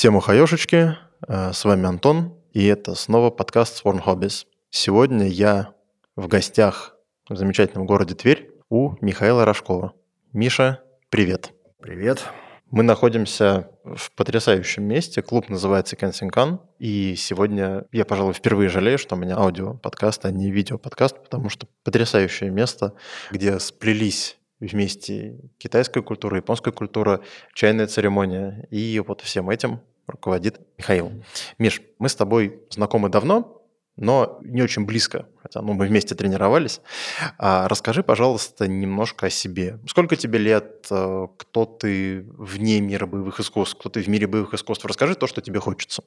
Всем ухаешечки, э, с вами Антон, и это снова подкаст Sworn Hobbies. Сегодня я в гостях в замечательном городе Тверь у Михаила Рожкова. Миша, привет. Привет. Мы находимся в потрясающем месте. Клуб называется Кенсинкан. И сегодня я, пожалуй, впервые жалею, что у меня аудио-подкаст, а не видео-подкаст, потому что потрясающее место, где сплелись вместе китайская культура, японская культура, чайная церемония. И вот всем этим руководит Михаил. Миш, мы с тобой знакомы давно, но не очень близко, хотя ну, мы вместе тренировались. А расскажи, пожалуйста, немножко о себе. Сколько тебе лет? Э, кто ты вне мира боевых искусств? Кто ты в мире боевых искусств? Расскажи то, что тебе хочется.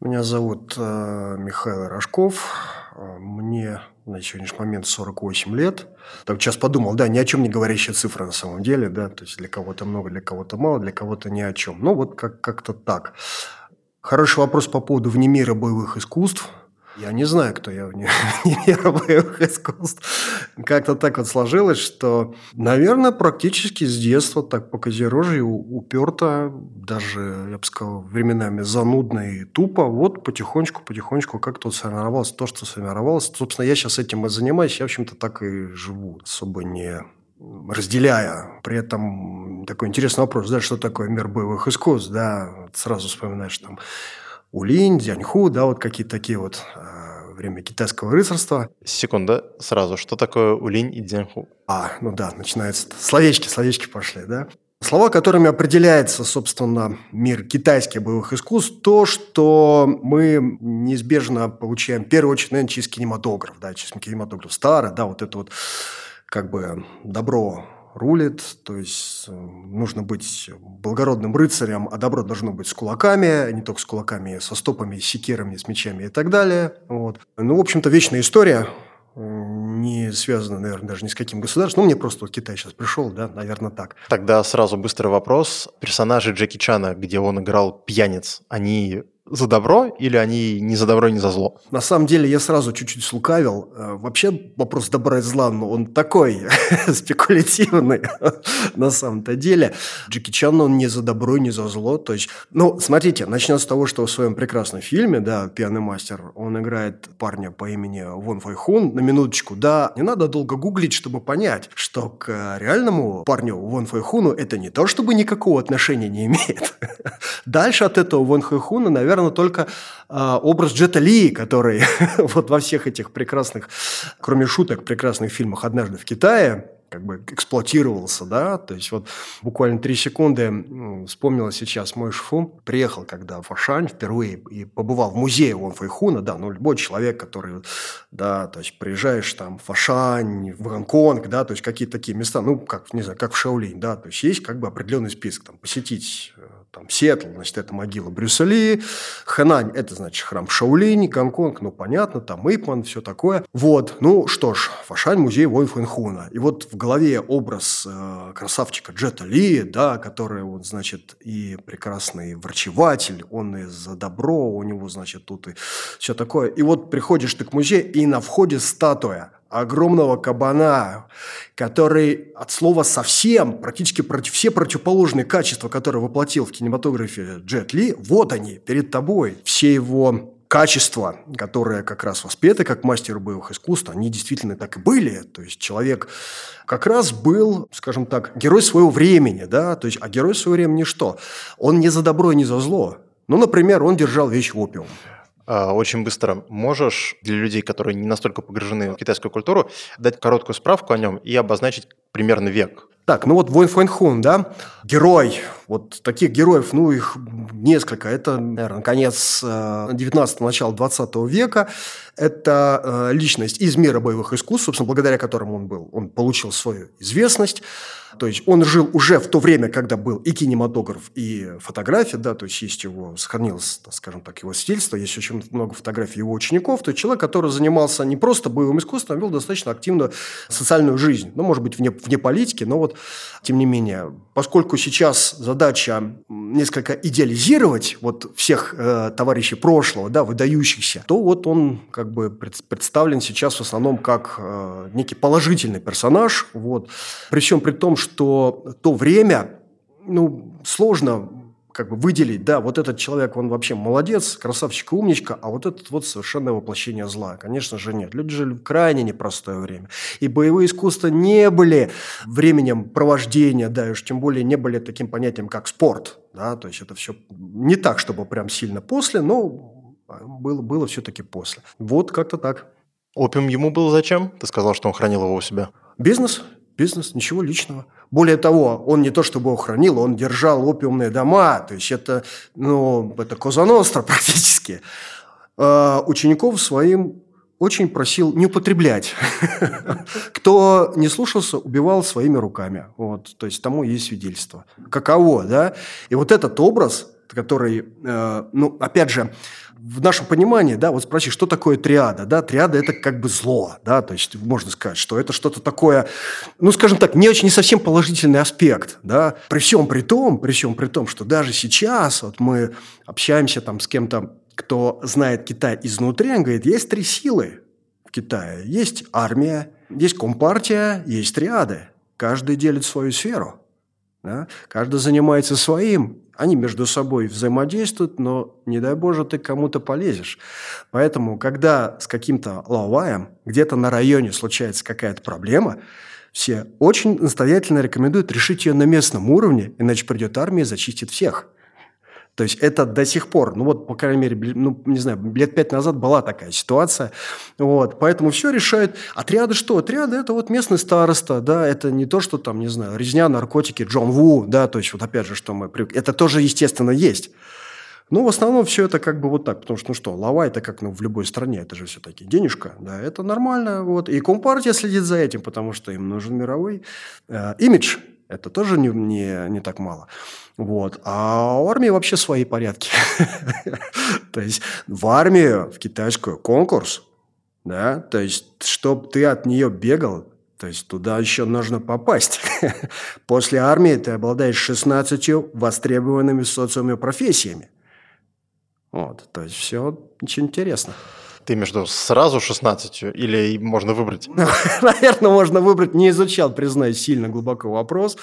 Меня зовут э, Михаил Рожков. Э, мне на сегодняшний момент 48 лет. Так сейчас подумал, да, ни о чем не говорящая цифра на самом деле, да, то есть для кого-то много, для кого-то мало, для кого-то ни о чем. Ну, вот как- как-то так. Хороший вопрос по поводу вне мира боевых искусств – я не знаю, кто я вне мира боевых искусств. Как-то так вот сложилось, что, наверное, практически с детства так по козерожью уперто, даже, я бы сказал, временами занудно и тупо. Вот потихонечку, потихонечку как-то вот сформировалось то, что сформировалось. Собственно, я сейчас этим и занимаюсь, я, в общем-то, так и живу, особо не разделяя. При этом такой интересный вопрос, да, что такое мир боевых искусств, да, сразу вспоминаешь там Улинь, Дзяньху, да, вот какие-то такие вот э, время китайского рыцарства. Секунда, сразу, что такое Улинь и Дзяньху? А, ну да, начинается словечки, словечки пошли, да. Слова, которыми определяется, собственно, мир китайских боевых искусств, то, что мы неизбежно получаем, в первую очередь, наверное, через кинематограф, да, через кинематограф старый, да, вот это вот как бы добро рулит, то есть э, нужно быть благородным рыцарем, а добро должно быть с кулаками, не только с кулаками, со стопами, с секирами, с мечами и так далее. Вот. Ну, в общем-то, вечная история, э, не связана, наверное, даже ни с каким государством. Ну, мне просто вот Китай сейчас пришел, да, наверное, так. Тогда сразу быстрый вопрос. Персонажи Джеки Чана, где он играл пьяниц, они за добро или они не за добро, не за зло? На самом деле я сразу чуть-чуть слукавил. Э, вообще вопрос добра и зла, но он такой спекулятивный на самом-то деле. Джеки Чан, он не за добро, не за зло. То есть, ну, смотрите, начнем с того, что в своем прекрасном фильме, да, «Пьяный мастер», он играет парня по имени Вон Фай Хун. На минуточку, да, не надо долго гуглить, чтобы понять, что к реальному парню Вон Фай Хуну это не то, чтобы никакого отношения не имеет. Дальше от этого Вон Фай Хуна, наверное, наверное, только э, образ Джета Ли, который вот во всех этих прекрасных, кроме шуток, прекрасных фильмах «Однажды в Китае», как бы эксплуатировался, да, то есть вот буквально три секунды вспомнила сейчас мой шфу, приехал когда в Фашань впервые и побывал в музее Вон Фэйхуна, да, ну любой человек, который, да, то есть приезжаешь там в Фашань, в Гонконг, да, то есть какие-то такие места, ну, как, не знаю, как в Шаолинь, да, то есть есть как бы определенный список, там, посетить э, там, Сиэтл, значит, это могила Брюса Ли, Хэнань, это, значит, храм Шаолинь, Гонконг, ну, понятно, там Ипман, все такое. Вот, ну, что ж, Фашань, музей Вон Фэнхуна. И вот в голове образ э, красавчика Джета Ли, да, который, вот, значит, и прекрасный врачеватель, он и за добро, у него, значит, тут и все такое. И вот приходишь ты к музею, и на входе статуя огромного кабана, который от слова совсем, практически против, все противоположные качества, которые воплотил в кинематографе Джет Ли, вот они, перед тобой. Все его качества, которые как раз воспеты как мастер боевых искусств, они действительно так и были. То есть человек как раз был, скажем так, герой своего времени, да, то есть, а герой своего времени что? Он не за добро не за зло. Ну, например, он держал вещь в опиум. А, очень быстро. Можешь для людей, которые не настолько погружены в китайскую культуру, дать короткую справку о нем и обозначить примерно век? Так, ну вот Войн Фэнхун, да, герой. Вот таких героев, ну, их несколько. Это, наверное, конец 19-го, э, начало 20 века. Это э, личность из мира боевых искусств, собственно, благодаря которому он был. Он получил свою известность. То есть он жил уже в то время, когда был и кинематограф, и фотография, да, то есть есть его, сохранилось, скажем так, его свидетельство, есть очень много фотографий его учеников, то есть человек, который занимался не просто боевым искусством, а вел достаточно активную социальную жизнь, ну, может быть, вне, вне политики, но вот, тем не менее, поскольку сейчас задача несколько идеализировать вот всех э, товарищей прошлого, да, выдающихся, то вот он как бы представлен сейчас в основном как э, некий положительный персонаж, вот, при всем при том, что то время, ну, сложно как бы выделить, да, вот этот человек, он вообще молодец, красавчик, умничка, а вот этот вот совершенно воплощение зла. Конечно же, нет. Люди жили в крайне непростое время. И боевые искусства не были временем провождения, да, и уж тем более не были таким понятием, как спорт, да, то есть это все не так, чтобы прям сильно после, но было, было все-таки после. Вот как-то так. Опиум ему был зачем? Ты сказал, что он хранил его у себя. Бизнес, бизнес, ничего личного. Более того, он не то чтобы его хранил, он держал опиумные дома, то есть это, ну, это Козаностра практически. А учеников своим очень просил не употреблять. Кто не слушался, убивал своими руками. Вот, то есть тому есть свидетельство. Каково, да? И вот этот образ, который, э, ну, опять же, в нашем понимании, да, вот спроси, что такое триада, да, триада это как бы зло, да, то есть можно сказать, что это что-то такое, ну, скажем так, не очень, не совсем положительный аспект, да, при всем при том, при всем при том, что даже сейчас вот мы общаемся там с кем-то, кто знает Китай изнутри, он говорит, есть три силы в Китае, есть армия, есть компартия, есть триады, каждый делит свою сферу, да? Каждый занимается своим, они между собой взаимодействуют, но, не дай Боже, ты кому-то полезешь. Поэтому, когда с каким-то лаваем где-то на районе случается какая-то проблема, все очень настоятельно рекомендуют решить ее на местном уровне, иначе придет армия и зачистит всех – то есть это до сих пор, ну вот, по крайней мере, ну, не знаю, лет пять назад была такая ситуация. Вот, поэтому все решают. Отряды что? Отряды – это вот местный староста, да, это не то, что там, не знаю, резня, наркотики, Джон Ву, да, то есть вот опять же, что мы... Это тоже, естественно, есть. Ну, в основном все это как бы вот так, потому что, ну что, лава это как ну, в любой стране, это же все-таки денежка, да, это нормально, вот. И Компартия следит за этим, потому что им нужен мировой э, имидж, это тоже не, не, не так мало. Вот. А у армии вообще свои порядки. То есть в армию, в китайскую, конкурс, да, то есть, чтобы ты от нее бегал, то есть туда еще нужно попасть. После армии ты обладаешь 16 востребованными социуме профессиями. Вот, то есть все очень интересно. Ты между сразу 16 или можно выбрать? Наверное, можно выбрать. Не изучал, признаюсь, сильно глубоко вопрос.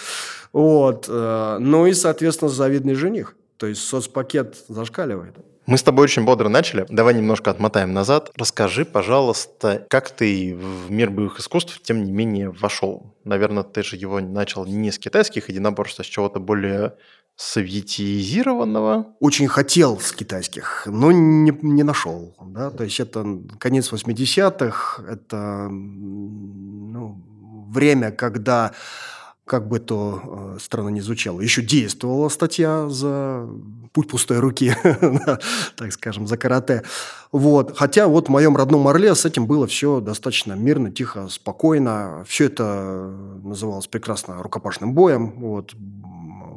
Вот. Э, ну и, соответственно, завидный жених. То есть соцпакет зашкаливает. Мы с тобой очень бодро начали. Давай немножко отмотаем назад. Расскажи, пожалуйста, как ты в мир боевых искусств, тем не менее, вошел? Наверное, ты же его начал не с китайских единоборств, а с чего-то более советизированного? Очень хотел с китайских, но не, не нашел. Да? То есть это конец 80-х, это ну, время, когда как бы то э, странно не звучало, еще действовала статья за путь пустой руки, так скажем, за карате. Вот. Хотя вот в моем родном Орле с этим было все достаточно мирно, тихо, спокойно. Все это называлось прекрасно рукопашным боем. Вот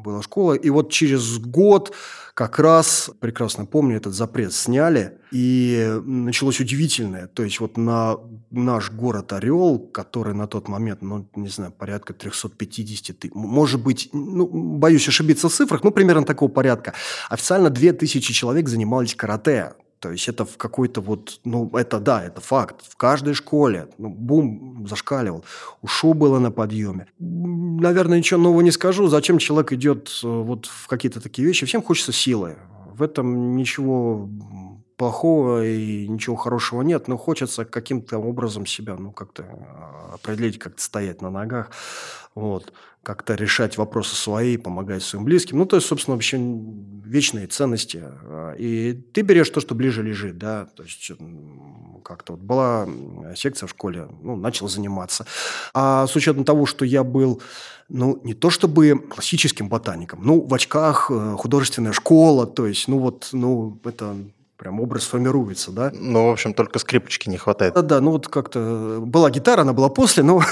была школа. И вот через год как раз, прекрасно помню, этот запрет сняли, и началось удивительное. То есть вот на наш город Орел, который на тот момент, ну, не знаю, порядка 350 тысяч, может быть, ну, боюсь ошибиться в цифрах, ну, примерно такого порядка. Официально 2000 человек занимались карате. То есть это в какой-то вот, ну, это да, это факт. В каждой школе, ну, бум, зашкаливал. Ушу было на подъеме. Наверное, ничего нового не скажу. Зачем человек идет э, вот в какие-то такие вещи? Всем хочется силы. В этом ничего плохого и ничего хорошего нет, но хочется каким-то образом себя, ну, как-то э, определить, как-то стоять на ногах. Вот как-то решать вопросы свои, помогать своим близким. Ну, то есть, собственно, вообще вечные ценности. И ты берешь то, что ближе лежит, да, то есть как-то вот была секция в школе, ну, начал заниматься. А с учетом того, что я был, ну, не то чтобы классическим ботаником, ну, в очках, э, художественная школа, то есть, ну, вот, ну, это прям образ формируется, да. Ну, в общем, только скрипочки не хватает. Да, да, ну вот как-то была гитара, она была после, но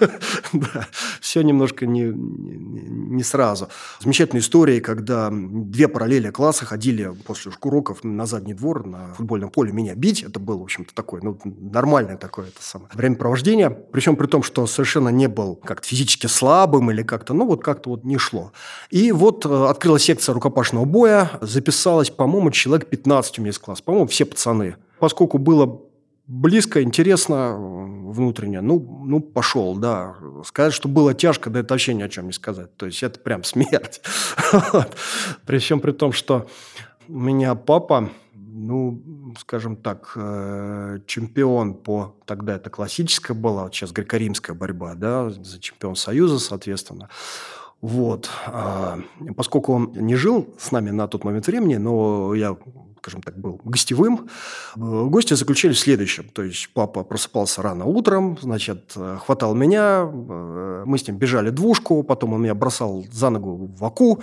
да, все немножко не, не, сразу. Замечательная история, когда две параллели класса ходили после уроков на задний двор, на футбольном поле меня бить. Это было, в общем-то, такое, ну, нормальное такое это самое времяпровождение. Причем при том, что совершенно не был как-то физически слабым или как-то, ну, вот как-то вот не шло. И вот э, открылась секция рукопашного боя, записалось, по-моему, человек 15 у меня из класса. По-моему, все пацаны. Поскольку было близко, интересно внутренне. Ну, ну, пошел, да. Сказать, что было тяжко, да это вообще ни о чем не сказать. То есть это прям смерть. При всем при том, что у меня папа, ну, скажем так, э, чемпион по... Тогда это классическая была, вот сейчас греко-римская борьба, да, за чемпион Союза, соответственно. Вот. А, поскольку он не жил с нами на тот момент времени, но я скажем так, был гостевым. Э, гости заключались в следующем. То есть папа просыпался рано утром, значит, э, хватал меня, э, мы с ним бежали двушку, потом он меня бросал за ногу в оку,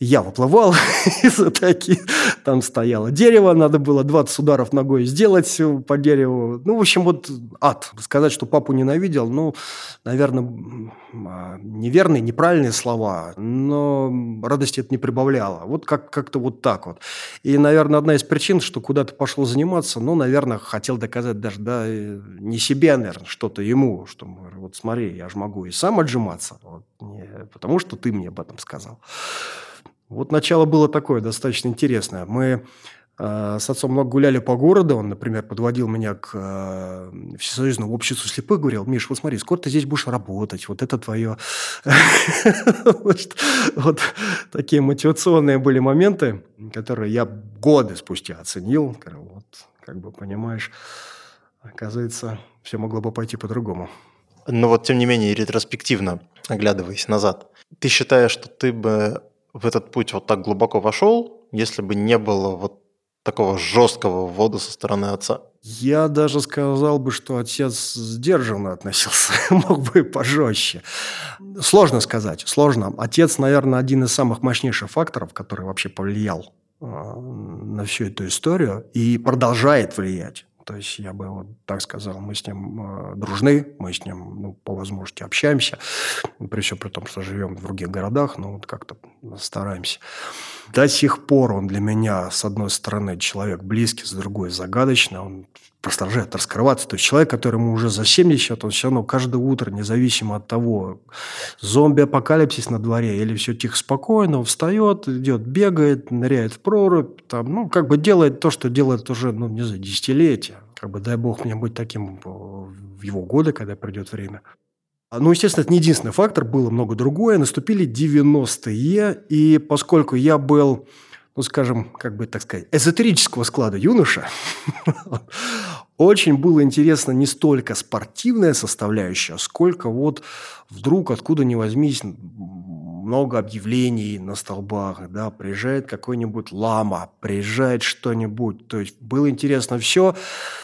я выплывал из атаки, там стояло дерево, надо было 20 ударов ногой сделать по дереву. Ну, в общем, вот ад. Сказать, что папу ненавидел, ну, наверное, а, неверные, неправильные слова, но радости это не прибавляло. Вот как- как-то вот так вот. И, наверное, одна из причин, что куда-то пошел заниматься, ну, наверное, хотел доказать даже, да, не себе, наверное, что-то ему, что, вот смотри, я же могу и сам отжиматься, вот, не потому что ты мне об этом сказал. Вот начало было такое, достаточно интересное. Мы с отцом много гуляли по городу. Он, например, подводил меня к э, Всесоюзному обществу слепых. Говорил, Миш, вот смотри, скоро ты здесь будешь работать. Вот это твое... Вот такие мотивационные были моменты, которые я годы спустя оценил. Вот, как бы, понимаешь, оказывается, все могло бы пойти по-другому. Но вот, тем не менее, ретроспективно, оглядываясь назад, ты считаешь, что ты бы в этот путь вот так глубоко вошел, если бы не было вот такого жесткого ввода со стороны отца? Я даже сказал бы, что отец сдержанно относился, мог бы и пожестче. Сложно сказать, сложно. Отец, наверное, один из самых мощнейших факторов, который вообще повлиял а, на всю эту историю и продолжает влиять. То есть я бы вот так сказал, мы с ним э, дружны, мы с ним ну, по возможности общаемся, при всем при том, что живем в других городах, но вот как-то стараемся. До сих пор он для меня, с одной стороны, человек близкий, с другой загадочный, он продолжает раскрываться. То есть человек, которому уже за 70, он все равно каждое утро, независимо от того, зомби-апокалипсис на дворе или все тихо спокойно, он встает, идет, бегает, ныряет в прорубь, там, ну, как бы делает то, что делает уже, ну, не знаю, десятилетия. Как бы дай бог мне быть таким в его годы, когда придет время. Ну, естественно, это не единственный фактор, было много другое. Наступили 90-е, и поскольку я был ну, скажем, как бы так сказать, эзотерического склада юноша, очень было интересно не столько спортивная составляющая, сколько вот вдруг откуда ни возьмись много объявлений на столбах, да, приезжает какой-нибудь лама, приезжает что-нибудь. То есть было интересно все,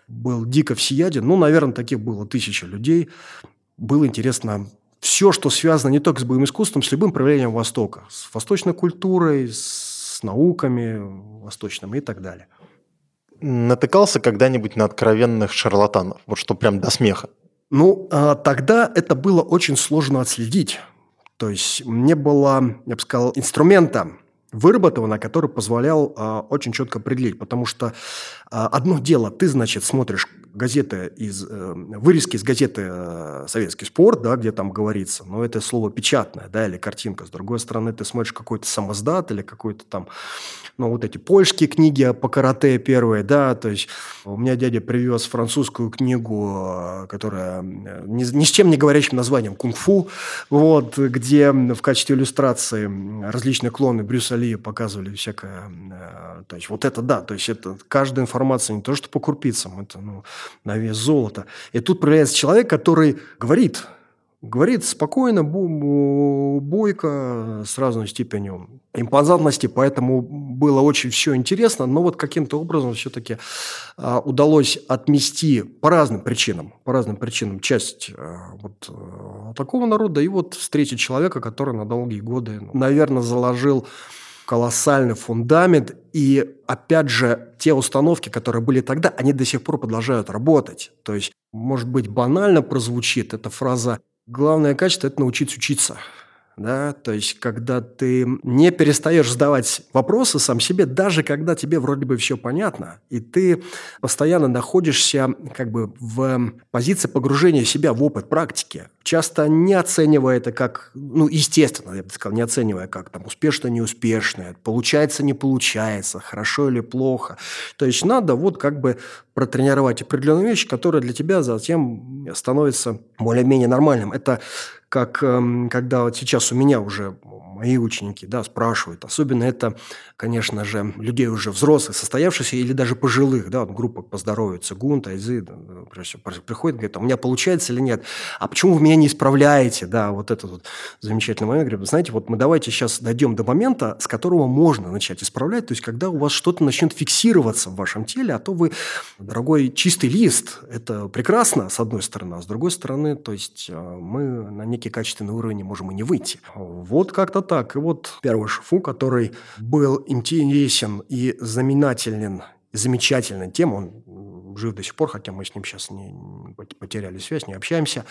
был дико всеяден. Ну, наверное, таких было тысяча людей. Было интересно все, что связано не только с боевым искусством, с любым проявлением Востока, с восточной культурой, с с науками восточными и так далее. Натыкался когда-нибудь на откровенных шарлатанов? Вот что прям до смеха. Ну, а, тогда это было очень сложно отследить. То есть не было, я бы сказал, инструмента выработано, который позволял э, очень четко определить. Потому что э, одно дело, ты, значит, смотришь газеты из, э, вырезки из газеты э, «Советский спорт», да, где там говорится, но это слово печатное, да, или картинка. С другой стороны, ты смотришь какой-то самоздат или какой-то там, ну, вот эти польские книги по карате первые, да, то есть у меня дядя привез французскую книгу, которая ни, ни с чем не говорящим названием «Кунг-фу», вот, где в качестве иллюстрации различные клоны Брюса Ли показывали всякое. Э, то есть вот это да, то есть это каждая информация не то, что по крупицам, это ну, на вес золота. И тут проявляется человек, который говорит, говорит спокойно, бойко, с разной степенью импозантности, поэтому было очень все интересно, но вот каким-то образом все-таки а, удалось отмести по разным причинам, по разным причинам часть а, вот а, такого народа и вот встретить человека, который на долгие годы, наверное, заложил колоссальный фундамент. И, опять же, те установки, которые были тогда, они до сих пор продолжают работать. То есть, может быть, банально прозвучит эта фраза «главное качество – это научиться учиться». Да? То есть, когда ты не перестаешь задавать вопросы сам себе, даже когда тебе вроде бы все понятно, и ты постоянно находишься как бы в позиции погружения себя в опыт практики. Часто не оценивая это как, ну, естественно, я бы сказал, не оценивая как там успешно, неуспешно, получается, не получается, хорошо или плохо. То есть надо вот как бы протренировать определенные вещи, которые для тебя затем становятся более-менее нормальным. Это как эм, когда вот сейчас у меня уже мои ученики, да, спрашивают. Особенно это, конечно же, людей уже взрослых, состоявшихся или даже пожилых, да, вот группа по здоровью, Цигун, Тайзы, да, приходит, говорит, а у меня получается или нет? А почему вы меня не исправляете? Да, вот этот вот замечательный момент. Говорит, знаете, вот мы давайте сейчас дойдем до момента, с которого можно начать исправлять, то есть когда у вас что-то начнет фиксироваться в вашем теле, а то вы, дорогой, чистый лист. Это прекрасно, с одной стороны, а с другой стороны, то есть э, мы на некий качественный уровень можем и не выйти. Вот как-то так. И вот первый шифу, который был интересен и знаменателен, замечательная тема, он жив до сих пор, хотя мы с ним сейчас не потеряли связь, не общаемся.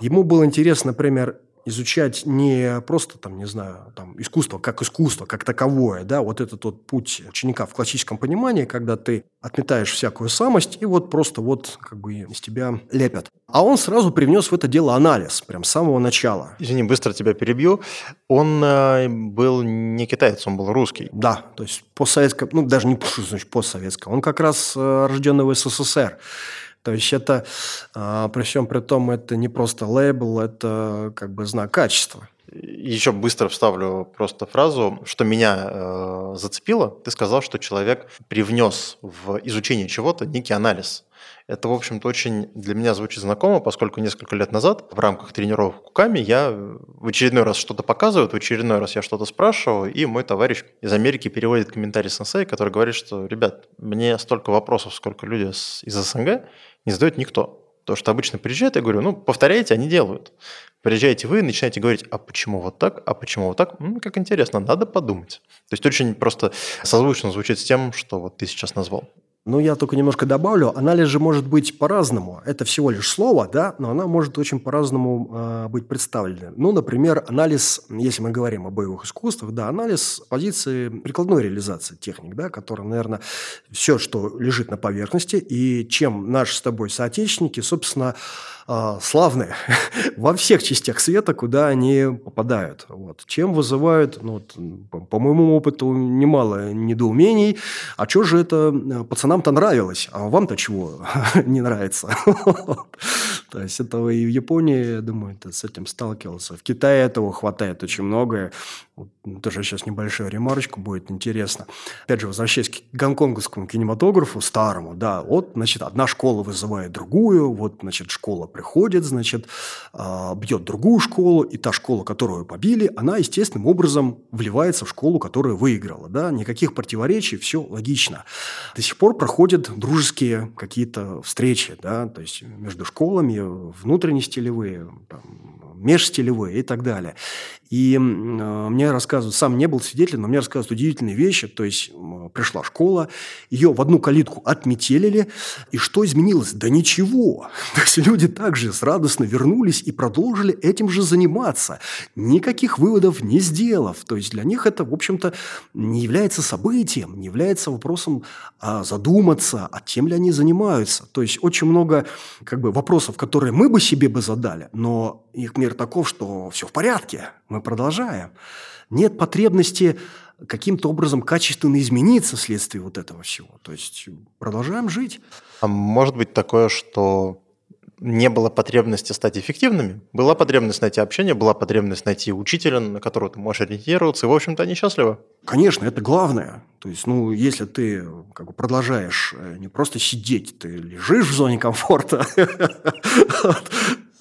Ему было интересно, например, изучать не просто, там, не знаю, там, искусство как искусство, как таковое, да, вот этот вот путь ученика в классическом понимании, когда ты отметаешь всякую самость и вот просто вот как бы из тебя лепят. А он сразу привнес в это дело анализ, прям с самого начала. Извини, быстро тебя перебью. Он э, был не китаец, он был русский. Да, то есть постсоветское, ну, даже не значит постсоветское, он как раз э, рожденный в СССР. То есть это, а, при всем при том, это не просто лейбл, это как бы знак качества. Еще быстро вставлю просто фразу, что меня э, зацепило. Ты сказал, что человек привнес в изучение чего-то некий анализ. Это, в общем-то, очень для меня звучит знакомо, поскольку несколько лет назад в рамках тренировок Куками я в очередной раз что-то показываю, в очередной раз я что-то спрашиваю, и мой товарищ из Америки переводит комментарий сенсей, который говорит, что, ребят, мне столько вопросов, сколько люди из СНГ, не задает никто. Потому что обычно приезжают, я говорю, ну, повторяйте, они делают. Приезжаете вы, начинаете говорить, а почему вот так, а почему вот так? Ну, как интересно, надо подумать. То есть очень просто созвучно звучит с тем, что вот ты сейчас назвал. Ну, я только немножко добавлю. Анализ же может быть по-разному. Это всего лишь слово, да, но она может очень по-разному э, быть представлена. Ну, например, анализ, если мы говорим о боевых искусствах, да, анализ позиции прикладной реализации техник, да, которая, наверное, все, что лежит на поверхности, и чем наши с тобой соотечественники, собственно, э, славны во всех частях света, куда они попадают. Вот. Чем вызывают, ну, вот, по, по моему опыту, немало недоумений. А что же это э, пацанам-то нравилось, а вам-то чего не нравится? То есть это и в Японии, я думаю, ты с этим сталкивался. В Китае этого хватает очень много. Вот, тоже сейчас небольшая ремарочка будет интересно. Опять же, возвращаясь к гонконгскому кинематографу старому, да, вот, значит, одна школа вызывает другую, вот, значит, школа приходит, значит, э, бьет другую школу, и та школа, которую побили, она естественным образом вливается в школу, которая выиграла, да, никаких противоречий, все логично. До сих пор проходят дружеские какие-то встречи, да, то есть между школами, внутренне стилевые, там, межстилевые и так далее. И э, мне рассказывают, сам не был свидетелем, но мне рассказывают удивительные вещи. То есть э, пришла школа, ее в одну калитку отметелили, и что изменилось? Да ничего. То есть люди также радостно вернулись и продолжили этим же заниматься, никаких выводов не сделав. То есть для них это, в общем-то, не является событием, не является вопросом а задуматься, а тем ли они занимаются. То есть очень много как бы, вопросов, которые мы бы себе бы задали, но их мир таков, что все в порядке, мы продолжаем. Нет потребности каким-то образом качественно измениться вследствие вот этого всего. То есть продолжаем жить. А может быть такое, что не было потребности стать эффективными, была потребность найти общение, была потребность найти учителя, на которого ты можешь ориентироваться, и, в общем-то, они счастливы. Конечно, это главное. То есть, ну, если ты как бы продолжаешь э, не просто сидеть, ты лежишь в зоне комфорта,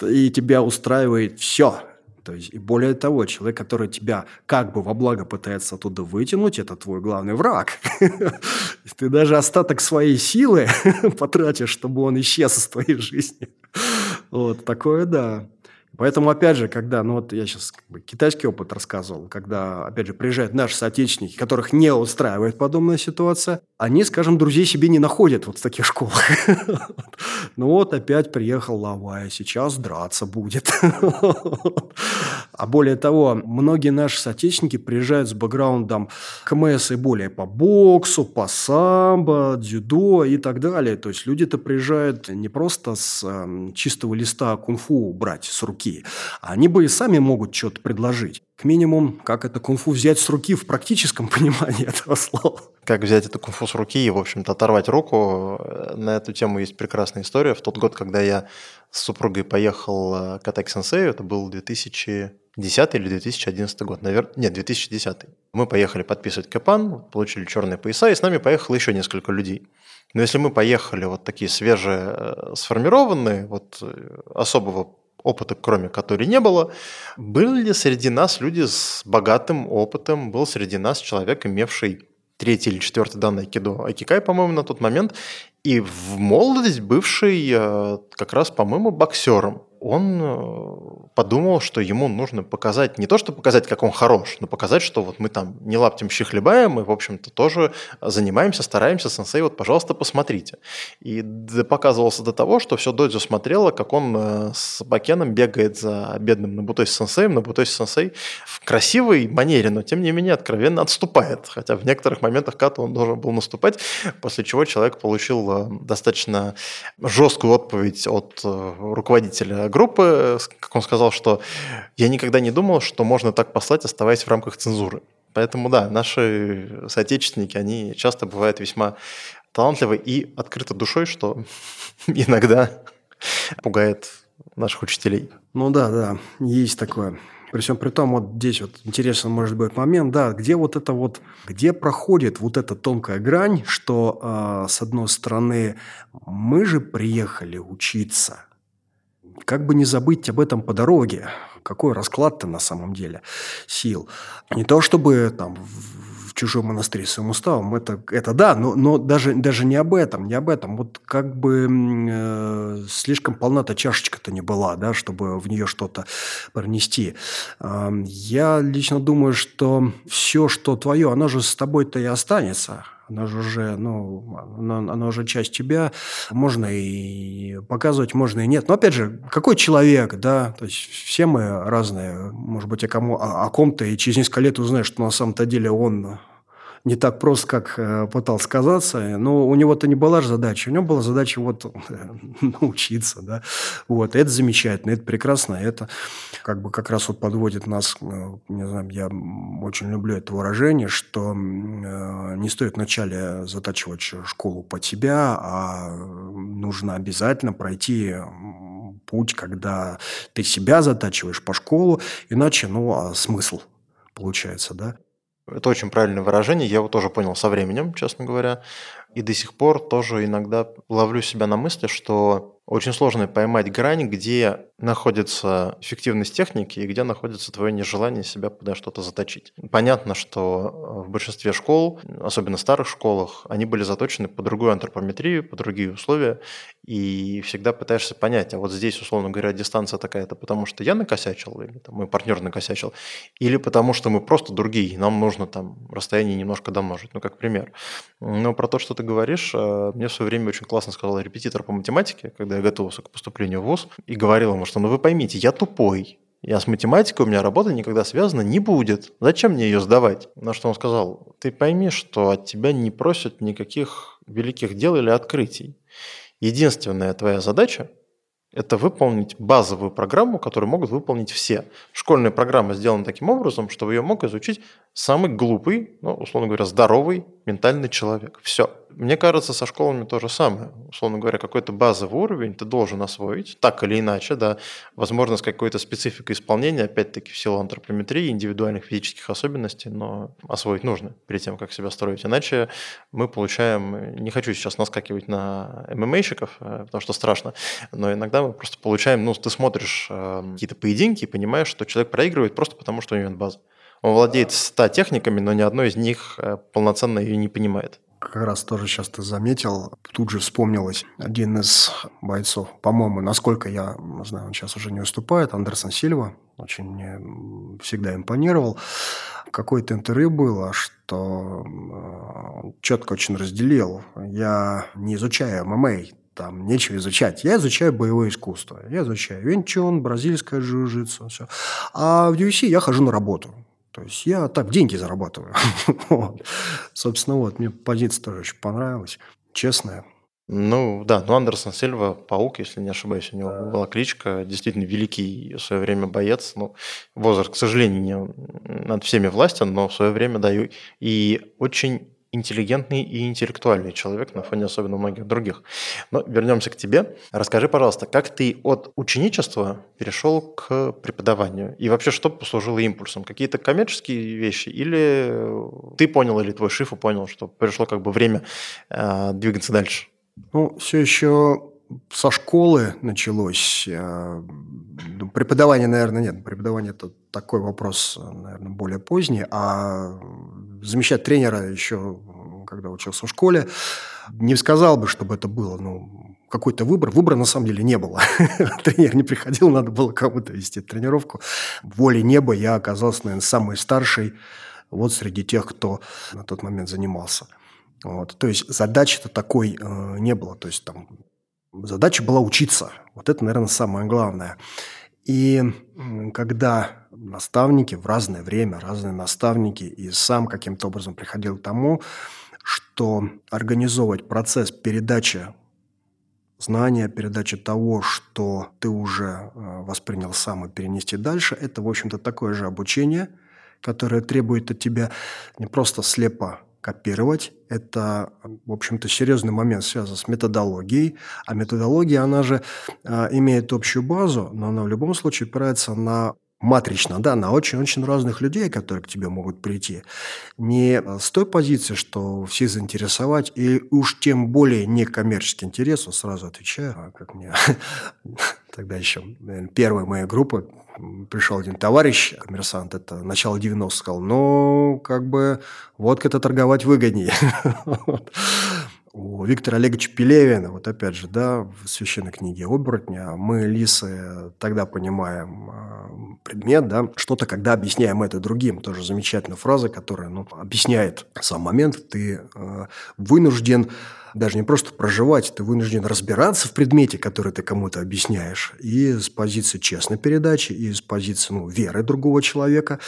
и тебя устраивает все, то есть, и более того, человек, который тебя как бы во благо пытается оттуда вытянуть, это твой главный враг. Ты даже остаток своей силы потратишь, чтобы он исчез из твоей жизни. Вот, такое да. Поэтому, опять же, когда, ну вот я сейчас как бы, китайский опыт рассказывал, когда, опять же, приезжают наши соотечественники, которых не устраивает подобная ситуация, они, скажем, друзей себе не находят вот в таких школах. Ну вот опять приехал Лавай, сейчас драться будет. А более того, многие наши соотечественники приезжают с бэкграундом КМС и более по боксу, по самбо, дзюдо и так далее. То есть люди-то приезжают не просто с эм, чистого листа кунг-фу брать с руки, такие. Они бы и сами могут что-то предложить. К минимум, как это кунг-фу взять с руки в практическом понимании этого слова. Как взять это кунг-фу с руки и, в общем-то, оторвать руку. На эту тему есть прекрасная история. В тот год, когда я с супругой поехал э, к сенсею, это был 2010 или 2011 год, наверное, нет, 2010. Мы поехали подписывать капан, получили черные пояса, и с нами поехало еще несколько людей. Но если мы поехали вот такие свежие, э, сформированные, вот э, особого опыта, кроме которой не было, были ли среди нас люди с богатым опытом, был среди нас человек, имевший третий или четвертый дан айкидо, айкикай, по-моему, на тот момент, и в молодость бывший э, как раз, по-моему, боксером он э, подумал, что ему нужно показать, не то, что показать, как он хорош, но показать, что вот мы там не лаптем щихлебаем, мы, в общем-то, тоже занимаемся, стараемся, сенсей, вот, пожалуйста, посмотрите. И показывался до того, что все дойдзо смотрело, как он э, с Бакеном бегает за бедным Набутоси сенсеем, Набутоси сенсей в красивой манере, но, тем не менее, откровенно отступает, хотя в некоторых моментах ката он должен был наступать, после чего человек получил э, достаточно жесткую отповедь от руководителя группы, как он сказал, что я никогда не думал, что можно так послать, оставаясь в рамках цензуры. Поэтому да, наши соотечественники, они часто бывают весьма талантливы и открыты душой, что иногда пугает наших учителей. Ну да, да, есть такое. При всем при том, вот здесь вот интересный может быть момент, да, где вот это вот, где проходит вот эта тонкая грань, что э, с одной стороны мы же приехали учиться – как бы не забыть об этом по дороге. Какой расклад-то на самом деле сил. Не то чтобы там в чужой монастырь своим уставом, это, это да, но, но даже, даже не об этом, не об этом. Вот как бы э, слишком полна-то чашечка-то не была, да, чтобы в нее что-то пронести. Э, я лично думаю, что все, что твое, оно же с тобой-то и останется она же уже, ну, она, она уже часть тебя, можно и показывать, можно и нет. Но опять же, какой человек, да, то есть все мы разные, может быть, о, кому, о, о ком-то, и через несколько лет узнаешь, что на самом-то деле он не так просто, как э, пытался казаться, но у него-то не была же задача, у него была задача вот научиться, да, вот, это замечательно, это прекрасно, это как бы как раз вот подводит нас, э, не знаю, я очень люблю это выражение, что э, не стоит вначале затачивать школу под себя, а нужно обязательно пройти путь, когда ты себя затачиваешь по школу, иначе, ну, а смысл получается, да? Это очень правильное выражение, я его тоже понял со временем, честно говоря. И до сих пор тоже иногда ловлю себя на мысли, что очень сложно поймать грань, где находится эффективность техники и где находится твое нежелание себя куда что-то заточить. Понятно, что в большинстве школ, особенно старых школах, они были заточены по другую антропометрию, по другие условия, и всегда пытаешься понять, а вот здесь, условно говоря, дистанция такая-то, потому что я накосячил, или там, мой партнер накосячил, или потому что мы просто другие, нам нужно там расстояние немножко домножить, ну, как пример. Но про то, что ты говоришь, э, мне в свое время очень классно сказал репетитор по математике, когда готовился к поступлению в ВУЗ, и говорил ему, что ну вы поймите, я тупой, я с математикой, у меня работа никогда связана не будет. Зачем мне ее сдавать? На что он сказал, ты пойми, что от тебя не просят никаких великих дел или открытий. Единственная твоя задача это выполнить базовую программу, которую могут выполнить все. Школьная программа сделана таким образом, чтобы ее мог изучить самый глупый, ну, условно говоря, здоровый ментальный человек. Все. Мне кажется, со школами то же самое. Условно говоря, какой-то базовый уровень ты должен освоить, так или иначе, да. Возможно, с какой-то спецификой исполнения, опять-таки, в силу антропометрии, индивидуальных физических особенностей, но освоить нужно перед тем, как себя строить. Иначе мы получаем... Не хочу сейчас наскакивать на ММАщиков, э, потому что страшно, но иногда мы просто получаем... Ну, ты смотришь э, какие-то поединки и понимаешь, что человек проигрывает просто потому, что у него нет базы. Он владеет 100 техниками, но ни одной из них э, полноценно ее не понимает. Как раз тоже сейчас ты заметил, тут же вспомнилось один из бойцов, по-моему, насколько я знаю, он сейчас уже не выступает, Андерсон Сильва, очень всегда импонировал. Какое-то интервью было, что э, четко очень разделил. Я не изучаю ММА, там нечего изучать. Я изучаю боевое искусство. Я изучаю венчон, бразильское джиу-джитсу, все. А в UFC я хожу на работу. То есть я так деньги зарабатываю. вот. Собственно, вот, мне позиция тоже очень понравилась. Честная. Ну да, ну Андерсон Сильва, паук, если не ошибаюсь, у него да. была кличка, действительно великий в свое время боец. Ну, возраст, к сожалению, не над всеми властен, но в свое время, да, и очень интеллигентный и интеллектуальный человек на фоне особенно многих других. Но вернемся к тебе. Расскажи, пожалуйста, как ты от ученичества перешел к преподаванию? И вообще, что послужило импульсом? Какие-то коммерческие вещи? Или ты понял, или твой шифу понял, что пришло как бы время э, двигаться дальше? Ну, все еще со школы началось. Э, ну, преподавание, наверное, нет. Преподавание – это такой вопрос, наверное, более поздний. А замещать тренера еще, когда учился в школе, не сказал бы, чтобы это было ну, какой-то выбор. Выбора на самом деле не было. Тренер не приходил, надо было кому-то вести тренировку. Волей неба я оказался, наверное, самый старший вот среди тех, кто на тот момент занимался. Вот. То есть задачи-то такой э, не было. То есть там задача была учиться. Вот это, наверное, самое главное. И когда наставники в разное время, разные наставники, и сам каким-то образом приходил к тому, что организовывать процесс передачи знания, передачи того, что ты уже э, воспринял сам и перенести дальше, это, в общем-то, такое же обучение, которое требует от тебя не просто слепо копировать. Это, в общем-то, серьезный момент связан с методологией. А методология, она же э, имеет общую базу, но она в любом случае опирается на матрично, да, на очень-очень разных людей, которые к тебе могут прийти. Не с той позиции, что все заинтересовать, и уж тем более не коммерческий интерес, сразу отвечаю, а как мне тогда еще первая моя группа пришел один товарищ, коммерсант, это начало 90-х, сказал, ну, как бы, водка-то торговать выгоднее. У Виктора Олеговича Пелевина, вот опять же, да, в священной книге «Оборотня» мы, лисы, тогда понимаем а, предмет, да, что-то, когда объясняем это другим. Тоже замечательная фраза, которая, ну, объясняет сам момент. Ты э, вынужден даже не просто проживать, ты вынужден разбираться в предмете, который ты кому-то объясняешь, и с позиции честной передачи, и с позиции ну, веры другого человека,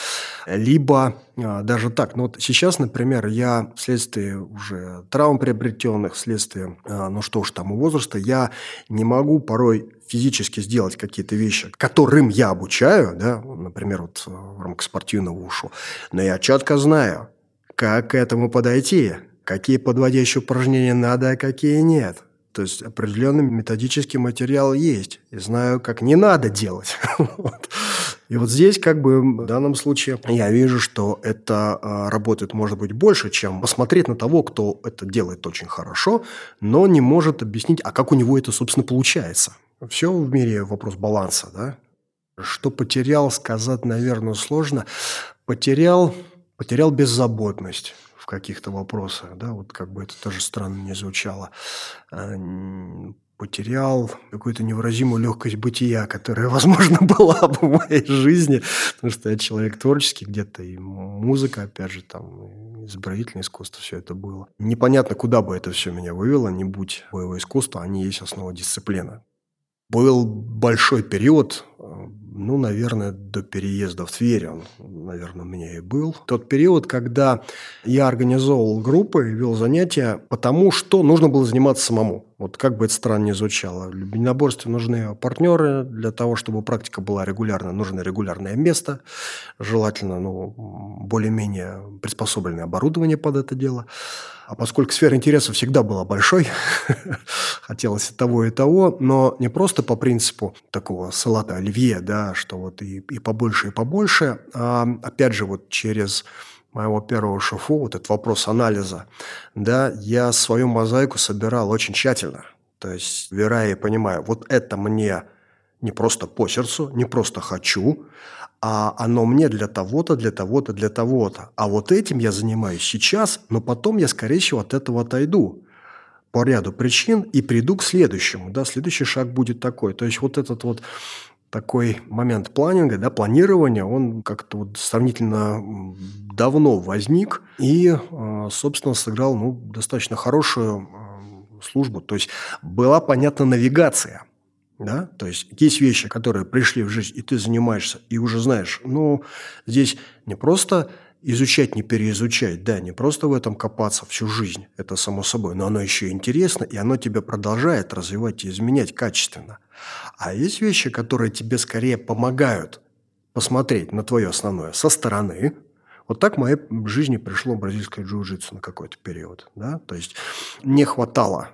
либо а, даже так. Ну вот сейчас, например, я вследствие уже травм приобретенных, вследствие, а, ну что уж там, возраста, я не могу порой физически сделать какие-то вещи, которым я обучаю, да, например, вот в рамках спортивного ушу, но я четко знаю, как к этому подойти, какие подводящие упражнения надо, а какие нет. То есть определенный методический материал есть. И знаю, как не надо делать. И вот здесь, как бы, в данном случае, я вижу, что это а, работает, может быть, больше, чем посмотреть на того, кто это делает очень хорошо, но не может объяснить, а как у него это, собственно, получается. Все в мире вопрос баланса, да? Что потерял, сказать, наверное, сложно. Потерял, потерял беззаботность в каких-то вопросах, да, вот как бы это тоже странно не звучало, а, потерял какую-то невыразимую легкость бытия, которая, возможно, была бы в моей жизни, потому что я человек творческий, где-то и музыка, опять же, там, изобразительное искусство, все это было. Непонятно, куда бы это все меня вывело, не будь боевое искусство, они есть основа дисциплины. Был большой период, э, ну, наверное, до переезда в Тверь он, наверное, у меня и был. Тот период, когда я организовывал группы, вел занятия, потому что нужно было заниматься самому. Вот как бы это странно ни звучало. В единоборстве нужны партнеры. Для того, чтобы практика была регулярной, нужно регулярное место. Желательно, ну, более-менее приспособленное оборудование под это дело. А поскольку сфера интереса всегда была большой, хотелось и того, и того, но не просто по принципу такого салата оливье, да, что вот и, и побольше, и побольше, а опять же вот через моего первого шофу, вот этот вопрос анализа, да, я свою мозаику собирал очень тщательно. То есть, верая и понимая, вот это мне не просто по сердцу, не просто хочу, а оно мне для того-то, для того-то, для того-то. А вот этим я занимаюсь сейчас, но потом я, скорее всего, от этого отойду по ряду причин и приду к следующему. Да, следующий шаг будет такой. То есть вот этот вот такой момент планинга, да, планирования, он как-то вот сравнительно давно возник и, а, собственно, сыграл ну, достаточно хорошую а, службу. То есть была понятна навигация. Да? То есть есть вещи, которые пришли в жизнь, и ты занимаешься, и уже знаешь, ну, здесь не просто изучать, не переизучать, да, не просто в этом копаться всю жизнь, это само собой, но оно еще интересно, и оно тебя продолжает развивать и изменять качественно. А есть вещи, которые тебе скорее помогают посмотреть на твое основное со стороны. Вот так в моей жизни пришло бразильское джиу-джитсу на какой-то период. Да? То есть не хватало